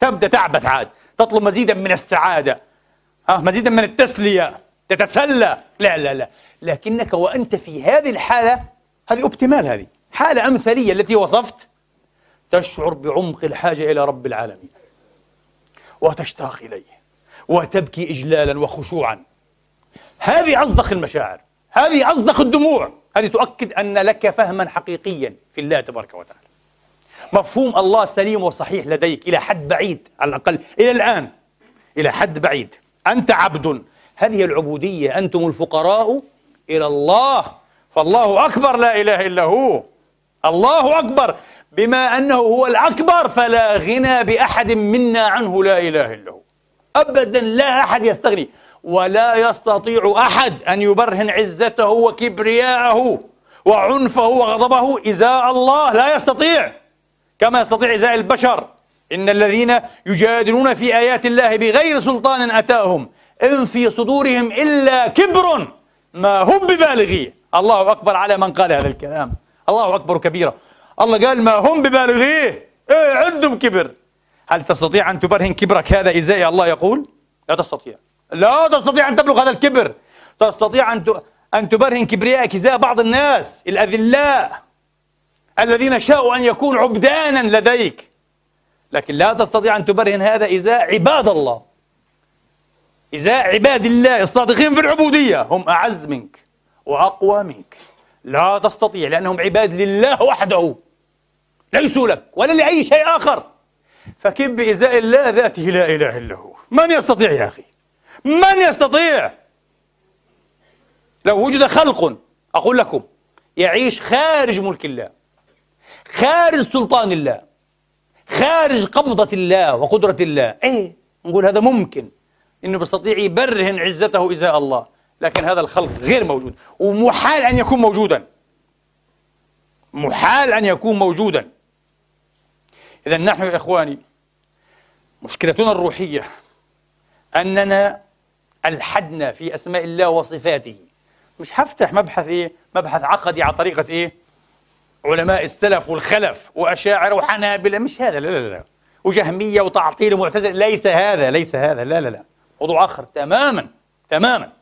تبدأ تعبث عاد تطلب مزيدا من السعادة ها؟ مزيدا من التسلية تتسلى. لا لا لا. لكنك وأنت في هذه الحالة هذه أوبتيمال هذه. حالة أمثلية التي وصفت تشعر بعمق الحاجة إلى رب العالمين. وتشتاق إليه. وتبكي إجلالا وخشوعا. هذه أصدق المشاعر. هذه أصدق الدموع. هذه تؤكد أن لك فهما حقيقيا في الله تبارك وتعالى. مفهوم الله سليم وصحيح لديك إلى حد بعيد على الأقل إلى الآن. إلى حد بعيد. أنت عبد. هذه العبودية أنتم الفقراء إلى الله. فالله أكبر لا إله إلا هو. الله أكبر. بما أنه هو الأكبر فلا غنى بأحد منا عنه لا إله إلا هو. أبدا لا أحد يستغني. ولا يستطيع أحد أن يبرهن عزته وكبرياءه وعنفه وغضبه. إزاء الله لا يستطيع. كما يستطيع إزاء البشر. إن الذين يجادلون في آيات الله بغير سلطان أتاهم. إن في صدورهم إلا كبر. ما هم ببالغيه الله أكبر على من قال هذا الكلام. الله أكبر كبيرا. الله قال ما هم ببالغيه. إيه عندهم كبر. هل تستطيع أن تبرهن كبرك هذا إزاء الله يقول. لا تستطيع. لا تستطيع أن تبلغ هذا الكبر. تستطيع أن أن تبرهن كبريائك إزاء بعض الناس الأذلاء الذين شاءوا أن يكونوا عبدانا لديك. لكن لا تستطيع أن تبرهن هذا إزاء عباد الله. إزاء عباد الله. الصادقين في العبودية هم أعز منك. وأقوى منك. لا تستطيع لأنهم عباد لله وحده. ليسوا لك ولا لأي شيء آخر. فكيف بإزاء الله ذاته لا إله إلا هو. من يستطيع يا أخي؟ من يستطيع؟ لو وجد خلق أقول لكم يعيش خارج ملك الله خارج سلطان الله خارج قبضة الله وقدرة الله. إيه؟ نقول هذا ممكن. إنه بيستطيع يبرهن عزته إزاء الله. لكن هذا الخلق غير موجود. ومحال أن يكون موجودا. محال أن يكون موجودا. إذا نحن يا إخواني مشكلتنا الروحية أننا ألحدنا في أسماء الله وصفاته. مش هفتح مبحث إيه؟ مبحث عقدي على طريقة إيه؟ علماء السلف والخلف وأشاعرة وحنابلة. مش هذا لا لا لا. وجهمية وتعطيل ومعتزلة. ليس هذا ليس هذا لا لا لا. موضوع آخر تماما تماما.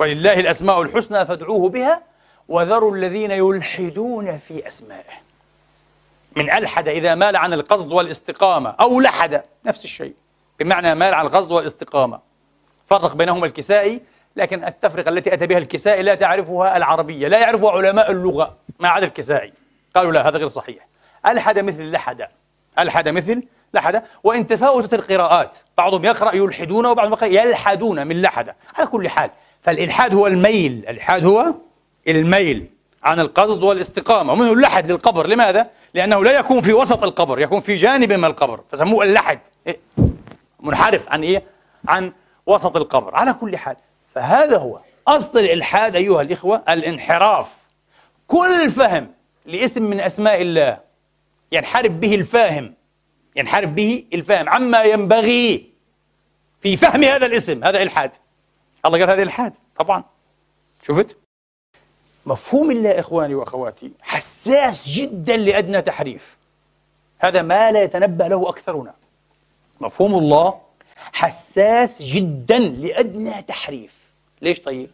ولله الأسماء الحسنى فادعوه بها وذروا الذين يلحدون في أسمائه. من ألحد إذا مال عن القصد والاستقامة أو لحد نفس الشيء. بمعنى مال عن القصد والاستقامة. فرق بينهما الكسائي لكن التفرقة التي أتى بها الكسائي لا تعرفها العربية لا يعرفها علماء اللغة ما عدا الكسائي. قالوا لا هذا غير صحيح. ألحد مثل لحد. ألحد مثل لحد. وإن تفاوتت القراءات بعضهم يقرأ يلحدون وبعضهم يقرأ يلحدون من لحد. على كل حال فالإلحاد هو الميل. الإلحاد هو الميل عن القصد والاستقامة. ومنه اللحد للقبر. لماذا؟ لأنه لا يكون في وسط القبر يكون في جانب من القبر. فسموه اللحد. إيه؟ منحرف عن إيه؟ عن وسط القبر. على كل حال فهذا هو أصل الإلحاد أيها الإخوة الانحراف. كل فهم لاسم من أسماء الله ينحرف به الفاهم. ينحرف به الفاهم. عما ينبغي في فهم هذا الاسم هذا إلحاد. الله قال هذا إلحاد طبعا. شفت؟ مفهوم الله إخواني وأخواتي حساس جدا لأدنى تحريف. هذا ما لا يتنبأ له أكثرنا. مفهوم الله حساس جدا لأدنى تحريف. ليش طيب؟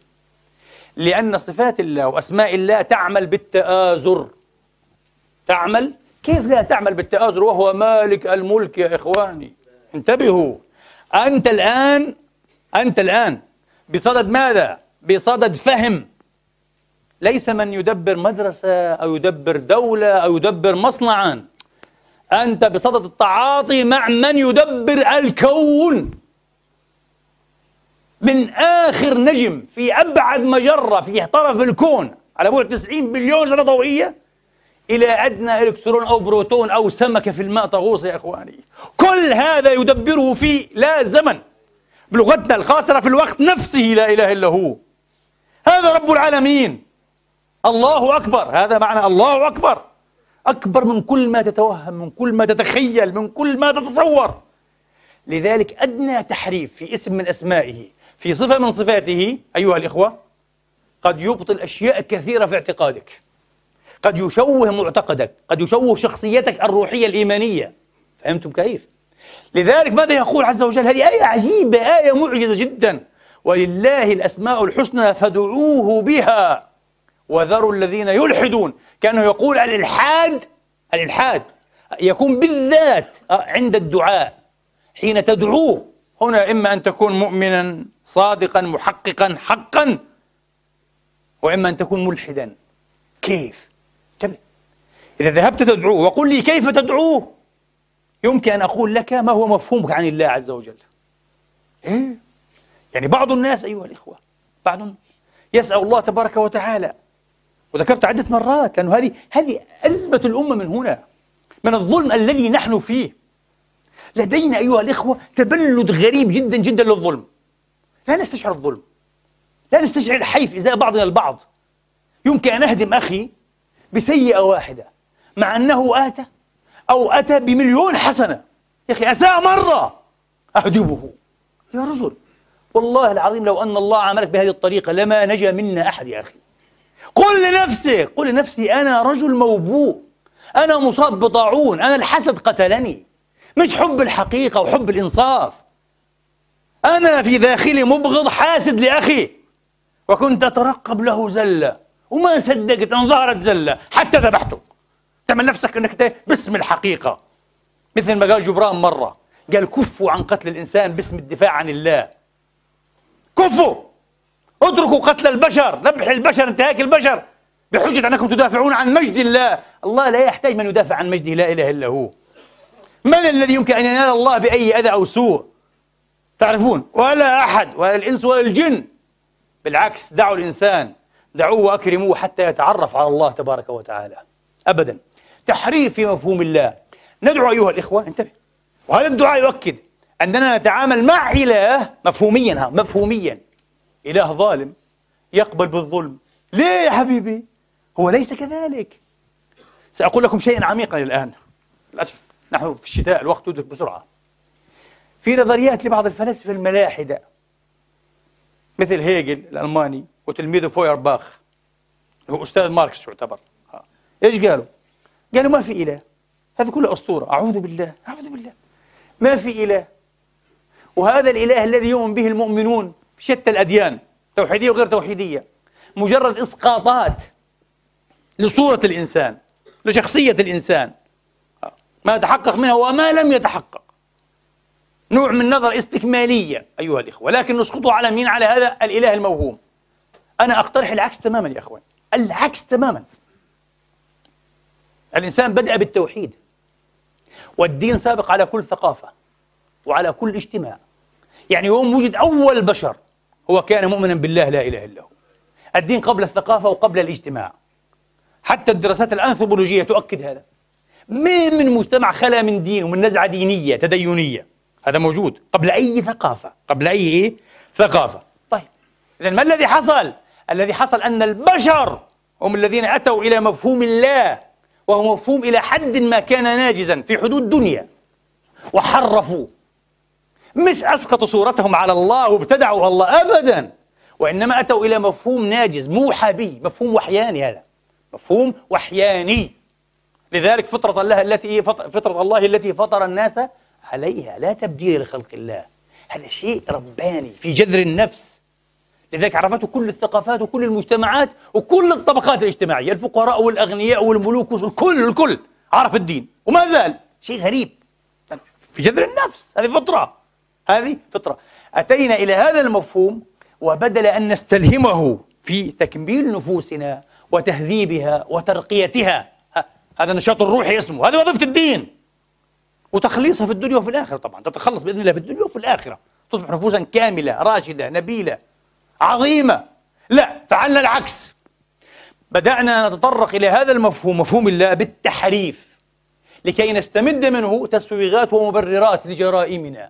لأن صفات الله وأسماء الله تعمل بالتآزر. تعمل؟ كيف لا تعمل بالتآزر وهو مالك الملك يا إخواني؟ انتبهوا. أنت الآن أنت الآن بصدد ماذا؟ بصدد فهم. ليس من يدبر مدرسة أو يدبر دولة أو يدبر مصنعا. أنت بصدد التعاطي مع من يدبر الكون. من آخر نجم في أبعد مجرة في طرف الكون. على بعد 90 بليون سنة ضوئية. إلى أدنى إلكترون أو بروتون أو سمكة في الماء تغوص يا إخواني. كل هذا يدبره في لا زمن. بلغتنا الخاصرة في الوقت نفسه لا إله إلا هو. هذا رب العالمين. الله أكبر. هذا معنى الله أكبر. أكبر من كل ما تتوهم من كل ما تتخيل من كل ما تتصور. لذلك أدنى تحريف في اسم من أسمائه في صفة من صفاته أيها الإخوة قد يبطل أشياء كثيرة في اعتقادك. قد يشوه معتقدك قد يشوه شخصيتك الروحية الإيمانية. فهمتم كيف؟ لذلك ماذا يقول عز وجل؟ هذه آية عجيبة آية معجزة جدا. ولله الأسماء الحسنى فادعوه بها وذروا الذين يلحدون. كأنه يقول الإلحاد الإلحاد يكون بالذات عند الدعاء حين تدعوه. هنا إما أن تكون مؤمنا صادقا محققا حقا وإما أن تكون ملحدا. كيف؟ إذا ذهبت تدعوه وقل لي كيف تدعوه؟ يمكن أن أقول لك ما هو مفهومك عن الله عز وجل. إيه؟ يعني بعض الناس أيها الإخوة بعضهم يسأل الله تبارك وتعالى. وذكرت عدة مرات لأنه هذه هذه أزمة الأمة من هنا من الظلم الذي نحن فيه. لدينا أيها الإخوة تبلد غريب جدا جدا للظلم. لا نستشعر الظلم. لا نستشعر الحيف إزاء بعضنا البعض. يمكن أن أهدم أخي بسيئة واحدة مع أنه آتى أو أتى بمليون حسنة. يا أخي أساء مرة. أهدبه يا رجل والله العظيم لو أن الله عملك بهذه الطريقة لما نجا منا أحد يا أخي. قل لنفسك قل لنفسي أنا رجل موبوء. أنا مصاب بطاعون. أنا الحسد قتلني. مش حب الحقيقة وحب الإنصاف. أنا في داخلي مبغض حاسد لأخي. وكنت أترقب له زلة. وما صدقت أن ظهرت زلة. حتى ذبحته. تعمل نفسك أنك باسم الحقيقة. مثل ما قال جبران مرة قال كفوا عن قتل الإنسان باسم الدفاع عن الله. كفوا! اتركوا قتل البشر ذبح البشر انتهاك البشر. بحجة أنكم تدافعون عن مجد الله. الله لا يحتاج من يدافع عن مجده لا إله إلا هو. من الذي يمكن أن ينال الله بأي أذى أو سوء؟ تعرفون ولا أحد ولا الإنس ولا الجن. بالعكس دعوا الإنسان دعوه وأكرموه حتى يتعرف على الله تبارك وتعالى. أبدا. تحريف في مفهوم الله. ندعو أيها الإخوة انتبه. وهذا الدعاء يؤكد أننا نتعامل مع إله مفهوميا ها مفهوميا. إله ظالم يقبل بالظلم. ليه يا حبيبي؟ هو ليس كذلك. سأقول لكم شيئا عميقا الآن. للأسف نحن في الشتاء الوقت يدرك بسرعة. في نظريات لبعض الفلاسفة الملاحدة مثل هيجل الألماني وتلميذه فويرباخ هو أستاذ ماركس يعتبر. إيش قالوا؟ قالوا ما في إله. هذا كله أسطورة. أعوذ بالله. أعوذ بالله. ما في إله. وهذا الإله الذي يؤمن به المؤمنون في شتى الأديان توحيدية وغير توحيدية مجرد إسقاطات لصورة الإنسان لشخصية الإنسان ما تحقق منها وما لم يتحقق. نوع من نظر استكمالية أيها الإخوة. لكن نسقطه على مين؟ على هذا الإله الموهوم. أنا أقترح العكس تماما يا أخوان العكس تماما. الإنسان بدأ بالتوحيد والدين سابق على كل ثقافة وعلى كل اجتماع. يعني يوم وجد أول بشر هو كان مؤمنا بالله لا إله إلا هو. الدين قبل الثقافة وقبل الاجتماع. حتى الدراسات الأنثروبولوجية تؤكد هذا. مين من مجتمع خلا من دين ومن نزعة دينية تدينية. هذا موجود قبل أي ثقافة قبل أي إيه؟ ثقافة. طيب إذا ما الذي حصل؟ الذي حصل أن البشر هم الذين أتوا إلى مفهوم الله. وهو مفهوم إلى حد ما كان ناجزا في حدود دنيا. وحرفوا. مش أسقطوا صورتهم على الله وابتدعوا الله أبدا. وإنما أتوا إلى مفهوم ناجز موحى به مفهوم وحياني هذا. مفهوم وحياني. لذلك فطرة الله التي فطرة الله التي فطر الناس عليها. لا تبديل لخلق الله. هذا شيء رباني في جذر النفس. لذلك عرفته كل الثقافات وكل المجتمعات وكل الطبقات الاجتماعية الفقراء والأغنياء والملوك الكل الكل. عرف الدين وما زال. شيء غريب. في جذر النفس. هذه فطرة. هذه فطرة. أتينا إلى هذا المفهوم وبدل أن نستلهمه في تكميل نفوسنا وتهذيبها وترقيتها. هذا النشاط الروحي اسمه. هذه وظيفة الدين. وتخليصها في الدنيا وفي الآخرة طبعا. تتخلص بإذن الله في الدنيا وفي الآخرة. تصبح نفوسا كاملة راشدة نبيلة. عظيمة. لا فعلنا العكس. بدأنا نتطرق إلى هذا المفهوم مفهوم الله بالتحريف لكي نستمد منه تسويغات ومبررات لجرائمنا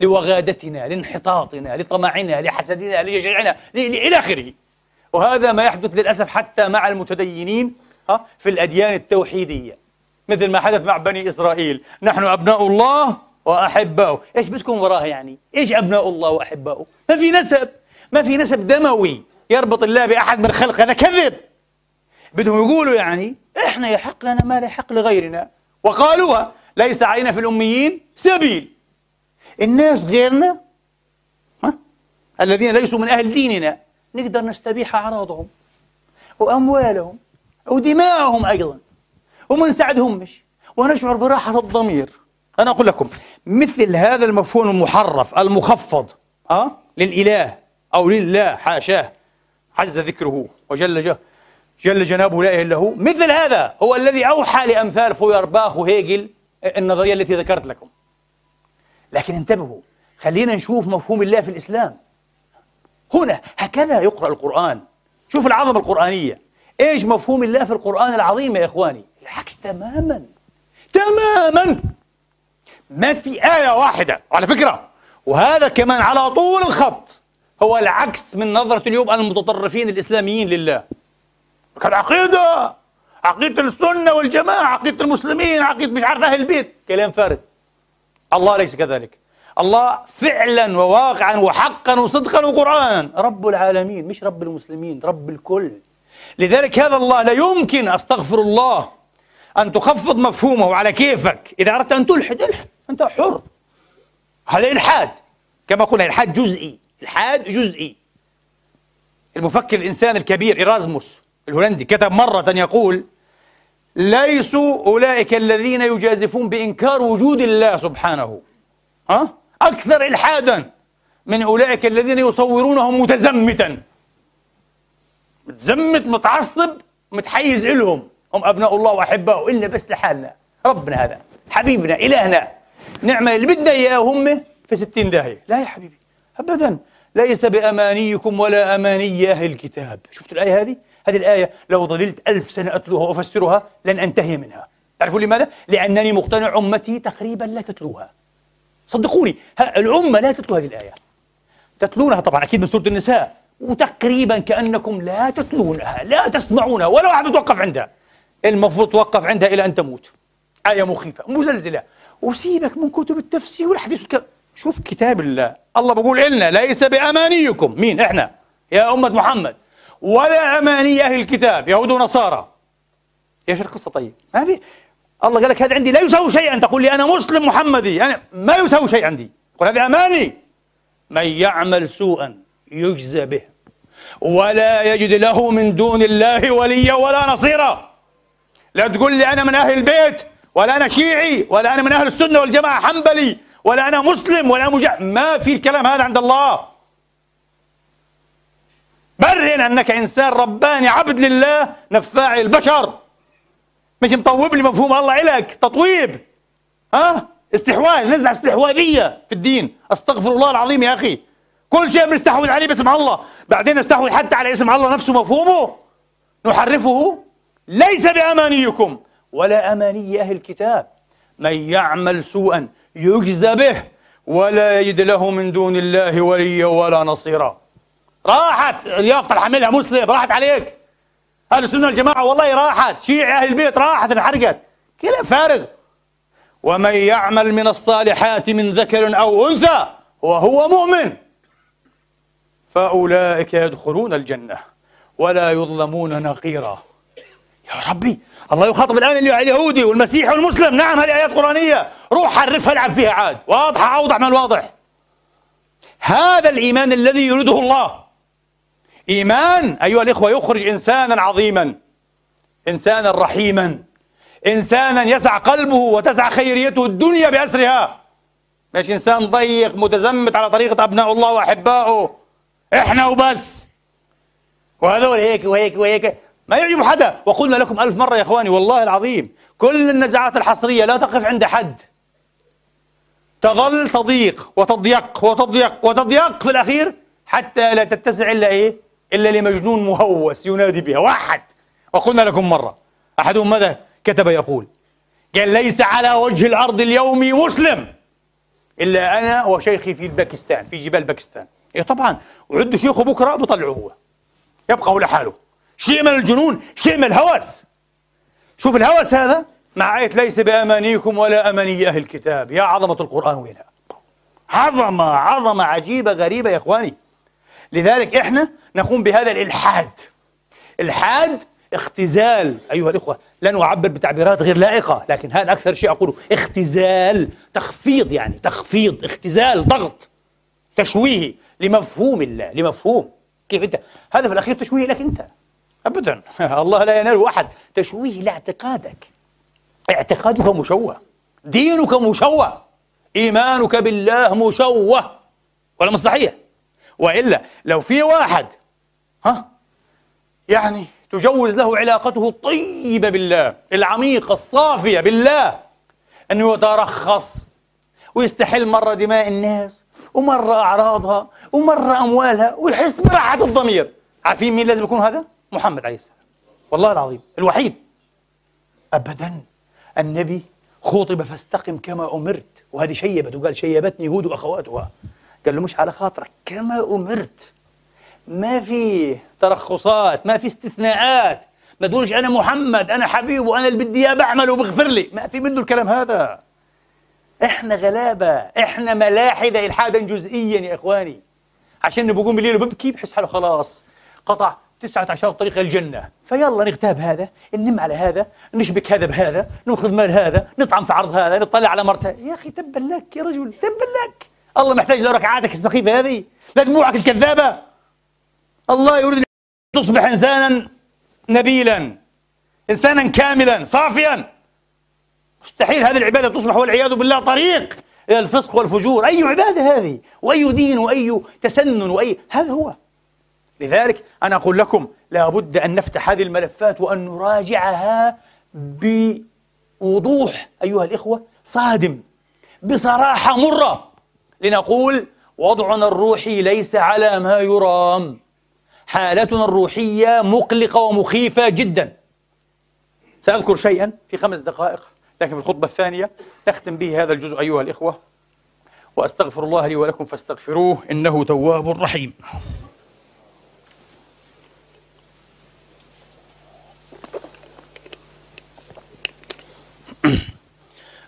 لوغادتنا لانحطاطنا لطمعنا لحسدنا لجشعنا إلى آخره. وهذا ما يحدث للأسف حتى مع المتدينين في الأديان التوحيدية. مثل ما حدث مع بني إسرائيل. نحن أبناء الله وأحباؤه. إيش بدكم وراها يعني؟ إيش أبناء الله وأحباؤه؟ ما في نسب. ما في نسب دموي يربط الله بأحد من خلق هذا كذب. بدهم يقولوا يعني إحنا يحق لنا ما لا يحق لغيرنا. وقالوها ليس علينا في الأميين سبيل. الناس غيرنا ها؟ الذين ليسوا من أهل ديننا نقدر نستبيح أعراضهم وأموالهم ودماءهم أيضا. وما نساعدهمش ونشعر براحة الضمير. أنا أقول لكم مثل هذا المفهوم المحرف المخفض ها؟ للإله. أو لله حاشاه. عز ذكره وجل جه جل جنابه لا إله إلا هو. مثل هذا هو الذي أوحى لأمثال فويرباخ وهيجل النظرية التي ذكرت لكم. لكن انتبهوا خلينا نشوف مفهوم الله في الإسلام. هنا هكذا يقرأ القرآن. شوف العظمة القرآنية. إيش مفهوم الله في القرآن العظيم يا إخواني؟ العكس تماما. تماما. ما في آية واحدة على فكرة. وهذا كمان على طول الخط هو العكس من نظرة اليوم المتطرفين الإسلاميين لله. العقيدة عقيدة السنة والجماعة عقيدة المسلمين عقيدة مش عارف أهل البيت. كلام فارغ. الله ليس كذلك. الله فعلا وواقعا وحقا وصدقا وقرآنا. رب العالمين مش رب المسلمين رب الكل. لذلك هذا الله لا يمكن أستغفر الله أن تخفض مفهومه على كيفك. إذا أردت أن تلحد الحد. أنت حر. هذا إلحاد. كما قلنا إلحاد جزئي. إلحاد جزئي. المفكر الإنسان الكبير إيرازموس الهولندي كتب مرة يقول ليسوا أولئك الذين يجازفون بإنكار وجود الله سبحانه. ها؟ أكثر إلحادا من أولئك الذين يصورونه متزمتا. متزمت متعصب متحيز إلهم. هم أبناء الله وأحباؤه إلا بس لحالنا. ربنا هذا حبيبنا إلهنا. نعمة اللي بدنا إياه هم في ستين داهية. لا يا حبيبي. أبدا. ليس بأمانيكم ولا أماني أهل الكتاب. شفت الآية هذه؟ هذه الآية لو ظللت ألف سنة أتلوها وأفسرها لن أنتهي منها. تعرفون لماذا؟ لأنني مقتنع أمتي تقريبا لا تتلوها. صدقوني الأمة لا تتلو هذه الآية. تتلونها طبعا أكيد من سورة النساء. وتقريبا كأنكم لا تتلونها لا تسمعونها ولا واحد بتوقف عندها. المفروض توقف عندها إلى أن تموت. آية مخيفة مزلزلة. وسيبك من كتب التفسير والحديث شوف كتاب الله. الله بقول لنا ليس بأمانيكم. مين؟ إحنا. يا أمة محمد. ولا أماني أهل الكتاب يهود ونصارى. إيش القصة طيب. ما في. الله قال لك هذا عندي لا يساوي شيئا. تقول لي أنا مسلم محمدي. أنا ما يساوي شيء عندي. قل هذه أماني. من يعمل سوءا يجزى به. ولا يجد له من دون الله وليا ولا نصيرا. لا تقول لي أنا من أهل البيت ولا أنا شيعي ولا أنا من أهل السنة والجماعة حنبلي. ولا أنا مسلم ولا مجا ما في الكلام هذا عند الله. برهن أنك إنسان رباني عبد لله نفاع البشر. مش مطوب لي مفهوم الله إلك تطويب. ها؟ استحواذ نزع استحواذية في الدين. أستغفر الله العظيم يا أخي. كل شيء بنستحوذ عليه باسم الله. بعدين نستحوذ حتى على اسم الله نفسه مفهومه. نحرفه. ليس بأمانيكم ولا أماني أهل الكتاب. من يعمل سوءا يجزى به ولا يجد له من دون الله وليا ولا نصيرا. راحت اليافطة اللي مسلم راحت عليك. أهل السنة الجماعة والله راحت. شيعي أهل البيت راحت انحرقت. كلام فارغ. ومن يعمل من الصالحات من ذكر أو أنثى وهو مؤمن فأولئك يدخلون الجنة ولا يظلمون نقيرا. يا ربي الله يخاطب الآن اليهودي والمسيحي والمسلم. نعم هذه آيات قرآنية. روح حرفها العب فيها عاد. واضحة أوضح من الواضح. هذا الإيمان الذي يريده الله. إيمان أيها الإخوة يخرج إنسانا عظيما إنسانا رحيما إنسانا يسع قلبه وتسع خيريته الدنيا بأسرها. مش إنسان ضيق متزمت على طريقة أبناء الله وأحبائه إحنا وبس. وهذول هيك وهيك وهيك ما يعجب حدا. وقلنا لكم ألف مرة يا إخواني والله العظيم كل النزاعات الحصرية لا تقف عند حد. تظل تضيق وتضيق وتضيق وتضيق في الأخير حتى لا تتسع إلا إيه؟ إلا لمجنون مهوس ينادي بها. واحد. وقلنا لكم مرة أحدهم ماذا كتب يقول؟ قال ليس على وجه الأرض اليوم مسلم إلا أنا وشيخي في باكستان في جبال باكستان. إيه طبعا وعد شيخه بكرة بطلعه هو. يبقى هو لحاله. شيء من الجنون شيء من الهوس. شوف الهوس هذا. مع آية ليس بأمانيكم ولا أماني أهل الكتاب. يا عظمة القرآن وينها. عظمة عظمة عجيبة غريبة يا إخواني. لذلك إحنا نقوم بهذا الإلحاد. إلحاد اختزال. أيها الإخوة لن أعبر بتعبيرات غير لائقة لكن هذا أكثر شيء أقوله. اختزال تخفيض يعني تخفيض اختزال ضغط تشويه لمفهوم الله لمفهوم. كيف أنت؟ هذا في الأخير تشويه لك أنت. أبدا. الله لا ينال أحد. تشويه لاعتقادك. اعتقادك مشوه. دينك مشوه. إيمانك بالله مشوه. ولا مش صحيح؟ وإلا لو في واحد ها يعني تجوز له علاقته الطيبة بالله العميقة الصافية بالله أنه يترخص ويستحل مرة دماء الناس ومرة أعراضها ومرة أموالها ويحس براحة الضمير. عارفين مين لازم يكون هذا؟ محمد عليه السلام. والله العظيم الوحيد. أبدا النبي خطب فاستقم كما أمرت. وهذه شيبت وقال شيبتني هود وأخواتها قال له مش على خاطرك كما أمرت. ما في ترخصات ما في استثناءات. ما تقولش أنا محمد أنا حبيب وأنا اللي بدي إياه بعمل وبغفر لي. ما في منه الكلام هذا. إحنا غلابة إحنا ملاحدة إلحادا جزئيا يا إخواني. عشان بقوم بالليل وببكي بحس حاله خلاص. قطع تسعة عشر طريق الجنة. فيلا نغتاب هذا ننم على هذا نشبك هذا بهذا نأخذ مال هذا نطعم في عرض هذا نطلع على مرته يا أخي تبا لك يا رجل تبا لك. الله محتاج لركعاتك السخيفة هذه. لدموعك الكذابة. الله يريد أن تصبح إنسانا نبيلا إنسانا كاملا صافيا. مستحيل هذه العبادة تصبح والعياذ بالله طريق إلى الفسق والفجور. أي عبادة هذه؟ وأي دين وأي تسنن وأي هذا هو. لذلك أنا أقول لكم لابد أن نفتح هذه الملفات وأن نراجعها بوضوح. أيها الإخوة صادم بصراحة مرة لنقول وضعنا الروحي ليس على ما يرام. حالتنا الروحية مقلقة ومخيفة جدا. سأذكر شيئا في خمس دقائق لكن في الخطبة الثانية نختم به هذا الجزء أيها الإخوة. وأستغفر الله لي ولكم فاستغفروه إنه تواب رحيم.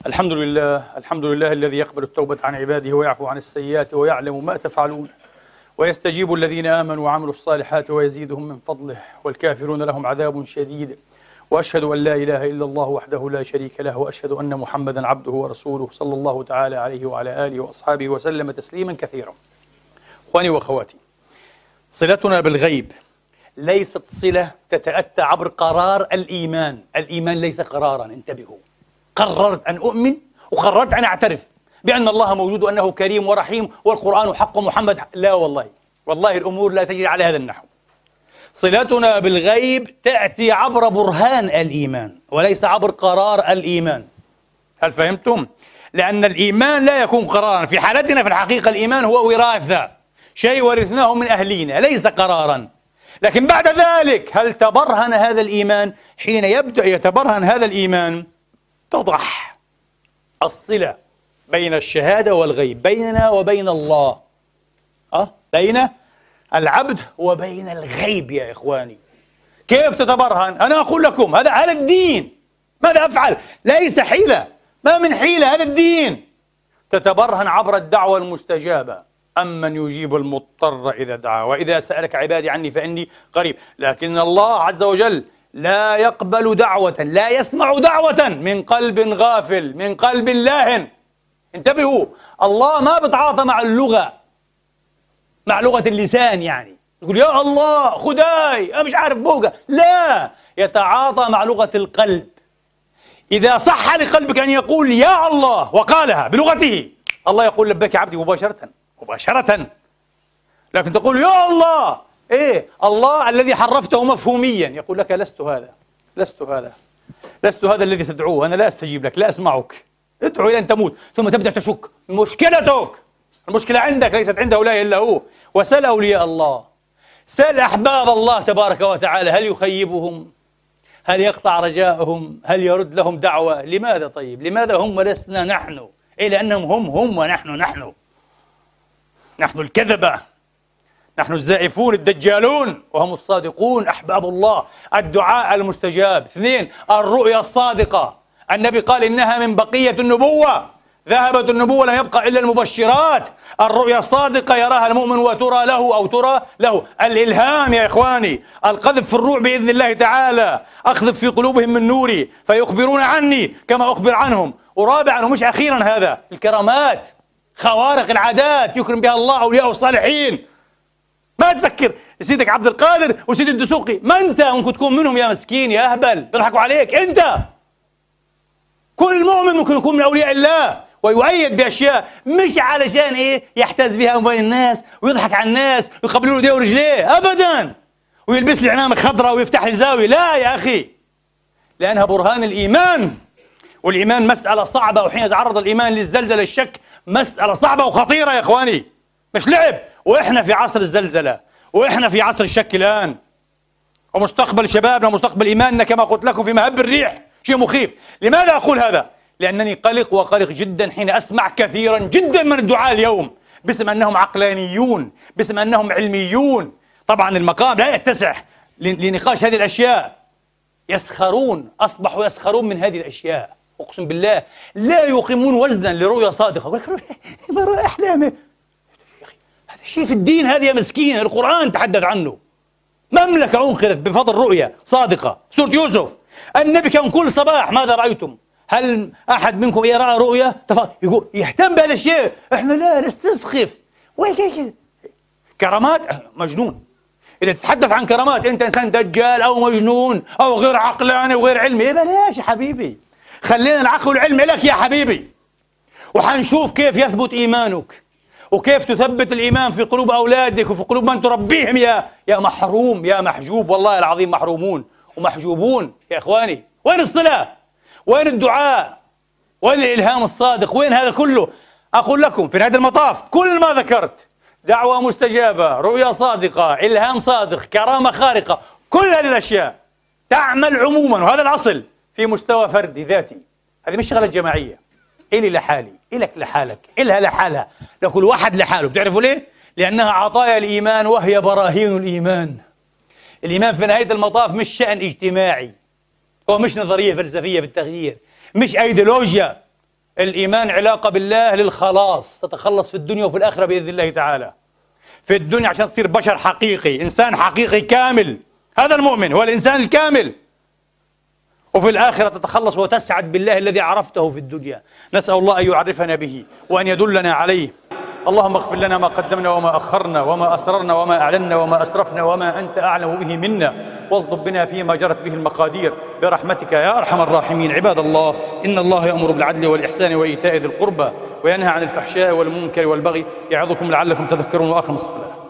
الحمد لله الحمد لله الذي يقبل التوبة عن عباده ويعفو عن السيئات ويعلم ما تفعلون ويستجيب الذين آمنوا وعملوا الصالحات ويزيدهم من فضله والكافرون لهم عذاب شديد وأشهد أن لا إله إلا الله وحده لا شريك له وأشهد أن محمدا عبده ورسوله صلى الله تعالى عليه وعلى آله وأصحابه وسلم تسليما كثيرا. إخواني وأخواتي صلتنا بالغيب ليست صلة تتأتى عبر قرار الإيمان الإيمان ليس قرارا انتبهوا. قررت أن أؤمن وقررت أن أعترف بأن الله موجود وأنه كريم ورحيم والقرآن حق محمد. لا والله والله الأمور لا تجري على هذا النحو. صلتنا بالغيب تأتي عبر برهان الإيمان وليس عبر قرار الإيمان. هل فهمتم؟ لأن الإيمان لا يكون قرارا. في حالتنا في الحقيقة الإيمان هو وراثة شيء ورثناه من أهلينا ليس قرارا. لكن بعد ذلك هل تبرهن هذا الإيمان؟ حين يبدأ يتبرهن هذا الإيمان تضح الصلة بين الشهادة والغيب بيننا وبين الله. أه؟ بين العبد وبين الغيب يا إخواني. كيف تتبرهن؟ أنا أقول لكم هذا هذا الدين. ماذا أفعل؟ ليس حيلة. ما من حيلة هذا الدين. تتبرهن عبر الدعوة المستجابة. أمن يجيب المضطر إذا دعا. وإذا سألك عبادي عني فإني قريب. لكن الله عز وجل لا يقبل دعوة لا يسمع دعوة من قلب غافل من قلب لاهن. انتبهوا الله ما بتعاطى مع اللغة مع لغة اللسان يعني. يقول يا الله خداي أنا مش عارف بوقة. لا يتعاطى مع لغة القلب. إذا صح لقلبك أن يقول يا الله وقالها بلغته الله يقول لبيك عبدي مباشرة مباشرة. لكن تقول يا الله إيه الله الذي حرفته مفهوميا. يقول لك لست هذا لست هذا لست هذا الذي تدعوه. أنا لا أستجيب لك لا أسمعك. ادعو إلى أن تموت ثم تبدأ تشك. مشكلتك المشكلة عندك ليست عنده لا إلا هو. وسل أولياء الله. سل أحباب الله تبارك وتعالى. هل يخيبهم؟ هل يقطع رجاءهم هل يرد لهم دعوة؟ لماذا طيب؟ لماذا هم لسنا نحن؟ إيه لأنهم هم هم ونحن نحن. نحن الكذبة. نحن الزائفون الدجالون وهم الصادقون أحباب الله. الدعاء المستجاب. اثنين الرؤيا الصادقة. النبي قال إنها من بقية النبوة. ذهبت النبوة لم يبقى إلا المبشرات. الرؤيا الصادقة يراها المؤمن وترى له أو ترى له. الإلهام يا إخواني. القذف في الروع بإذن الله تعالى. أخذف في قلوبهم من نوري. فيخبرون عني كما أخبر عنهم. ورابعا ومش أخيرا هذا الكرامات. خوارق العادات يكرم بها الله أولياء الصالحين. ما تفكر. سيدك عبد القادر وسيد الدسوقي ما أنت ممكن تكون منهم يا مسكين يا أهبل. بيضحكوا عليك. أنت! كل مؤمن ممكن يكون من أولياء الله ويؤيد بأشياء مش علشان إيه؟ يحتز بها اموال الناس ويضحك على الناس ويقبلوا له ايديه ورجليه. ابدا! ويلبس لي عمامة خضراء ويفتح لي زاوية. لا يا أخي! لأنها برهان الإيمان. والإيمان مسألة صعبة وحين يتعرض الإيمان للزلزلة الشك مسألة صعبة وخطيرة يا إخواني. مش لعب. وإحنا في عصر الزلزلة وإحنا في عصر الشك الآن. ومستقبل شبابنا ومستقبل إيماننا كما قلت لكم في مهب الريح شيء مخيف. لماذا أقول هذا؟ لأنني قلق وقلق جدا حين أسمع كثيرا جدا من الدعاة اليوم باسم أنهم عقلانيون باسم أنهم علميون. طبعا المقام لا يتسع لنقاش هذه الأشياء. يسخرون أصبحوا يسخرون من هذه الأشياء. أقسم بالله لا يقيمون وزنا لرؤيا صادقة. يقول لك أحلامه؟ هذا شيء في الدين هذا يا مسكين القرآن تحدث عنه. مملكة أنقذت بفضل رؤيا صادقة. سورة يوسف. النبي كان كل صباح ماذا رأيتم؟ هل أحد منكم يرى رؤيا يقول يهتم بهذا الشيء. إحنا لا نستسخف. كرامات؟ مجنون. إذا تتحدث عن كرامات أنت إنسان دجال أو مجنون أو غير عقلاني وغير علمي بلاش يا حبيبي. خلينا العقل والعلم لك يا حبيبي. وحنشوف كيف يثبت إيمانك. وكيف تثبت الإيمان في قلوب أولادك وفي قلوب من تربيهم يا يا محروم يا محجوب والله العظيم محرومون ومحجوبون يا إخواني وين الصلاة؟ وين الدعاء؟ وين الإلهام الصادق؟ وين هذا كله؟ أقول لكم في نهاية المطاف كل ما ذكرت دعوة مستجابة رؤيا صادقة إلهام صادق كرامة خارقة كل هذه الأشياء تعمل عموما وهذا الأصل في مستوى فردي ذاتي هذه مش شغلة جماعية إلي لحالي إلك لحالك إلها لحالها. لكل واحد لحاله. بتعرفوا ليه؟ لأنها عطايا الإيمان وهي براهين الإيمان. الإيمان في نهاية المطاف مش شأن اجتماعي. هو مش نظرية فلسفية في التغيير مش أيديولوجيا. الإيمان علاقة بالله للخلاص تتخلص في الدنيا وفي الآخرة بإذن الله تعالى. في الدنيا عشان تصير بشر حقيقي إنسان حقيقي كامل. هذا المؤمن هو الإنسان الكامل. وفي الآخرة تتخلص وتسعد بالله الذي عرفته في الدنيا. نسأل الله أن يعرفنا به وأن يدلنا عليه. اللهم اغفر لنا ما قدمنا وما أخرنا وما أسررنا وما أعلنا وما أسرفنا وما أنت أعلم به منا. واغضب بنا فيما جرت به المقادير. برحمتك يا أرحم الراحمين. عباد الله إن الله يأمر بالعدل والإحسان وإيتاء ذي القربى وينهى عن الفحشاء والمنكر والبغي. يعظكم لعلكم تذكرون وأقم الصلاة.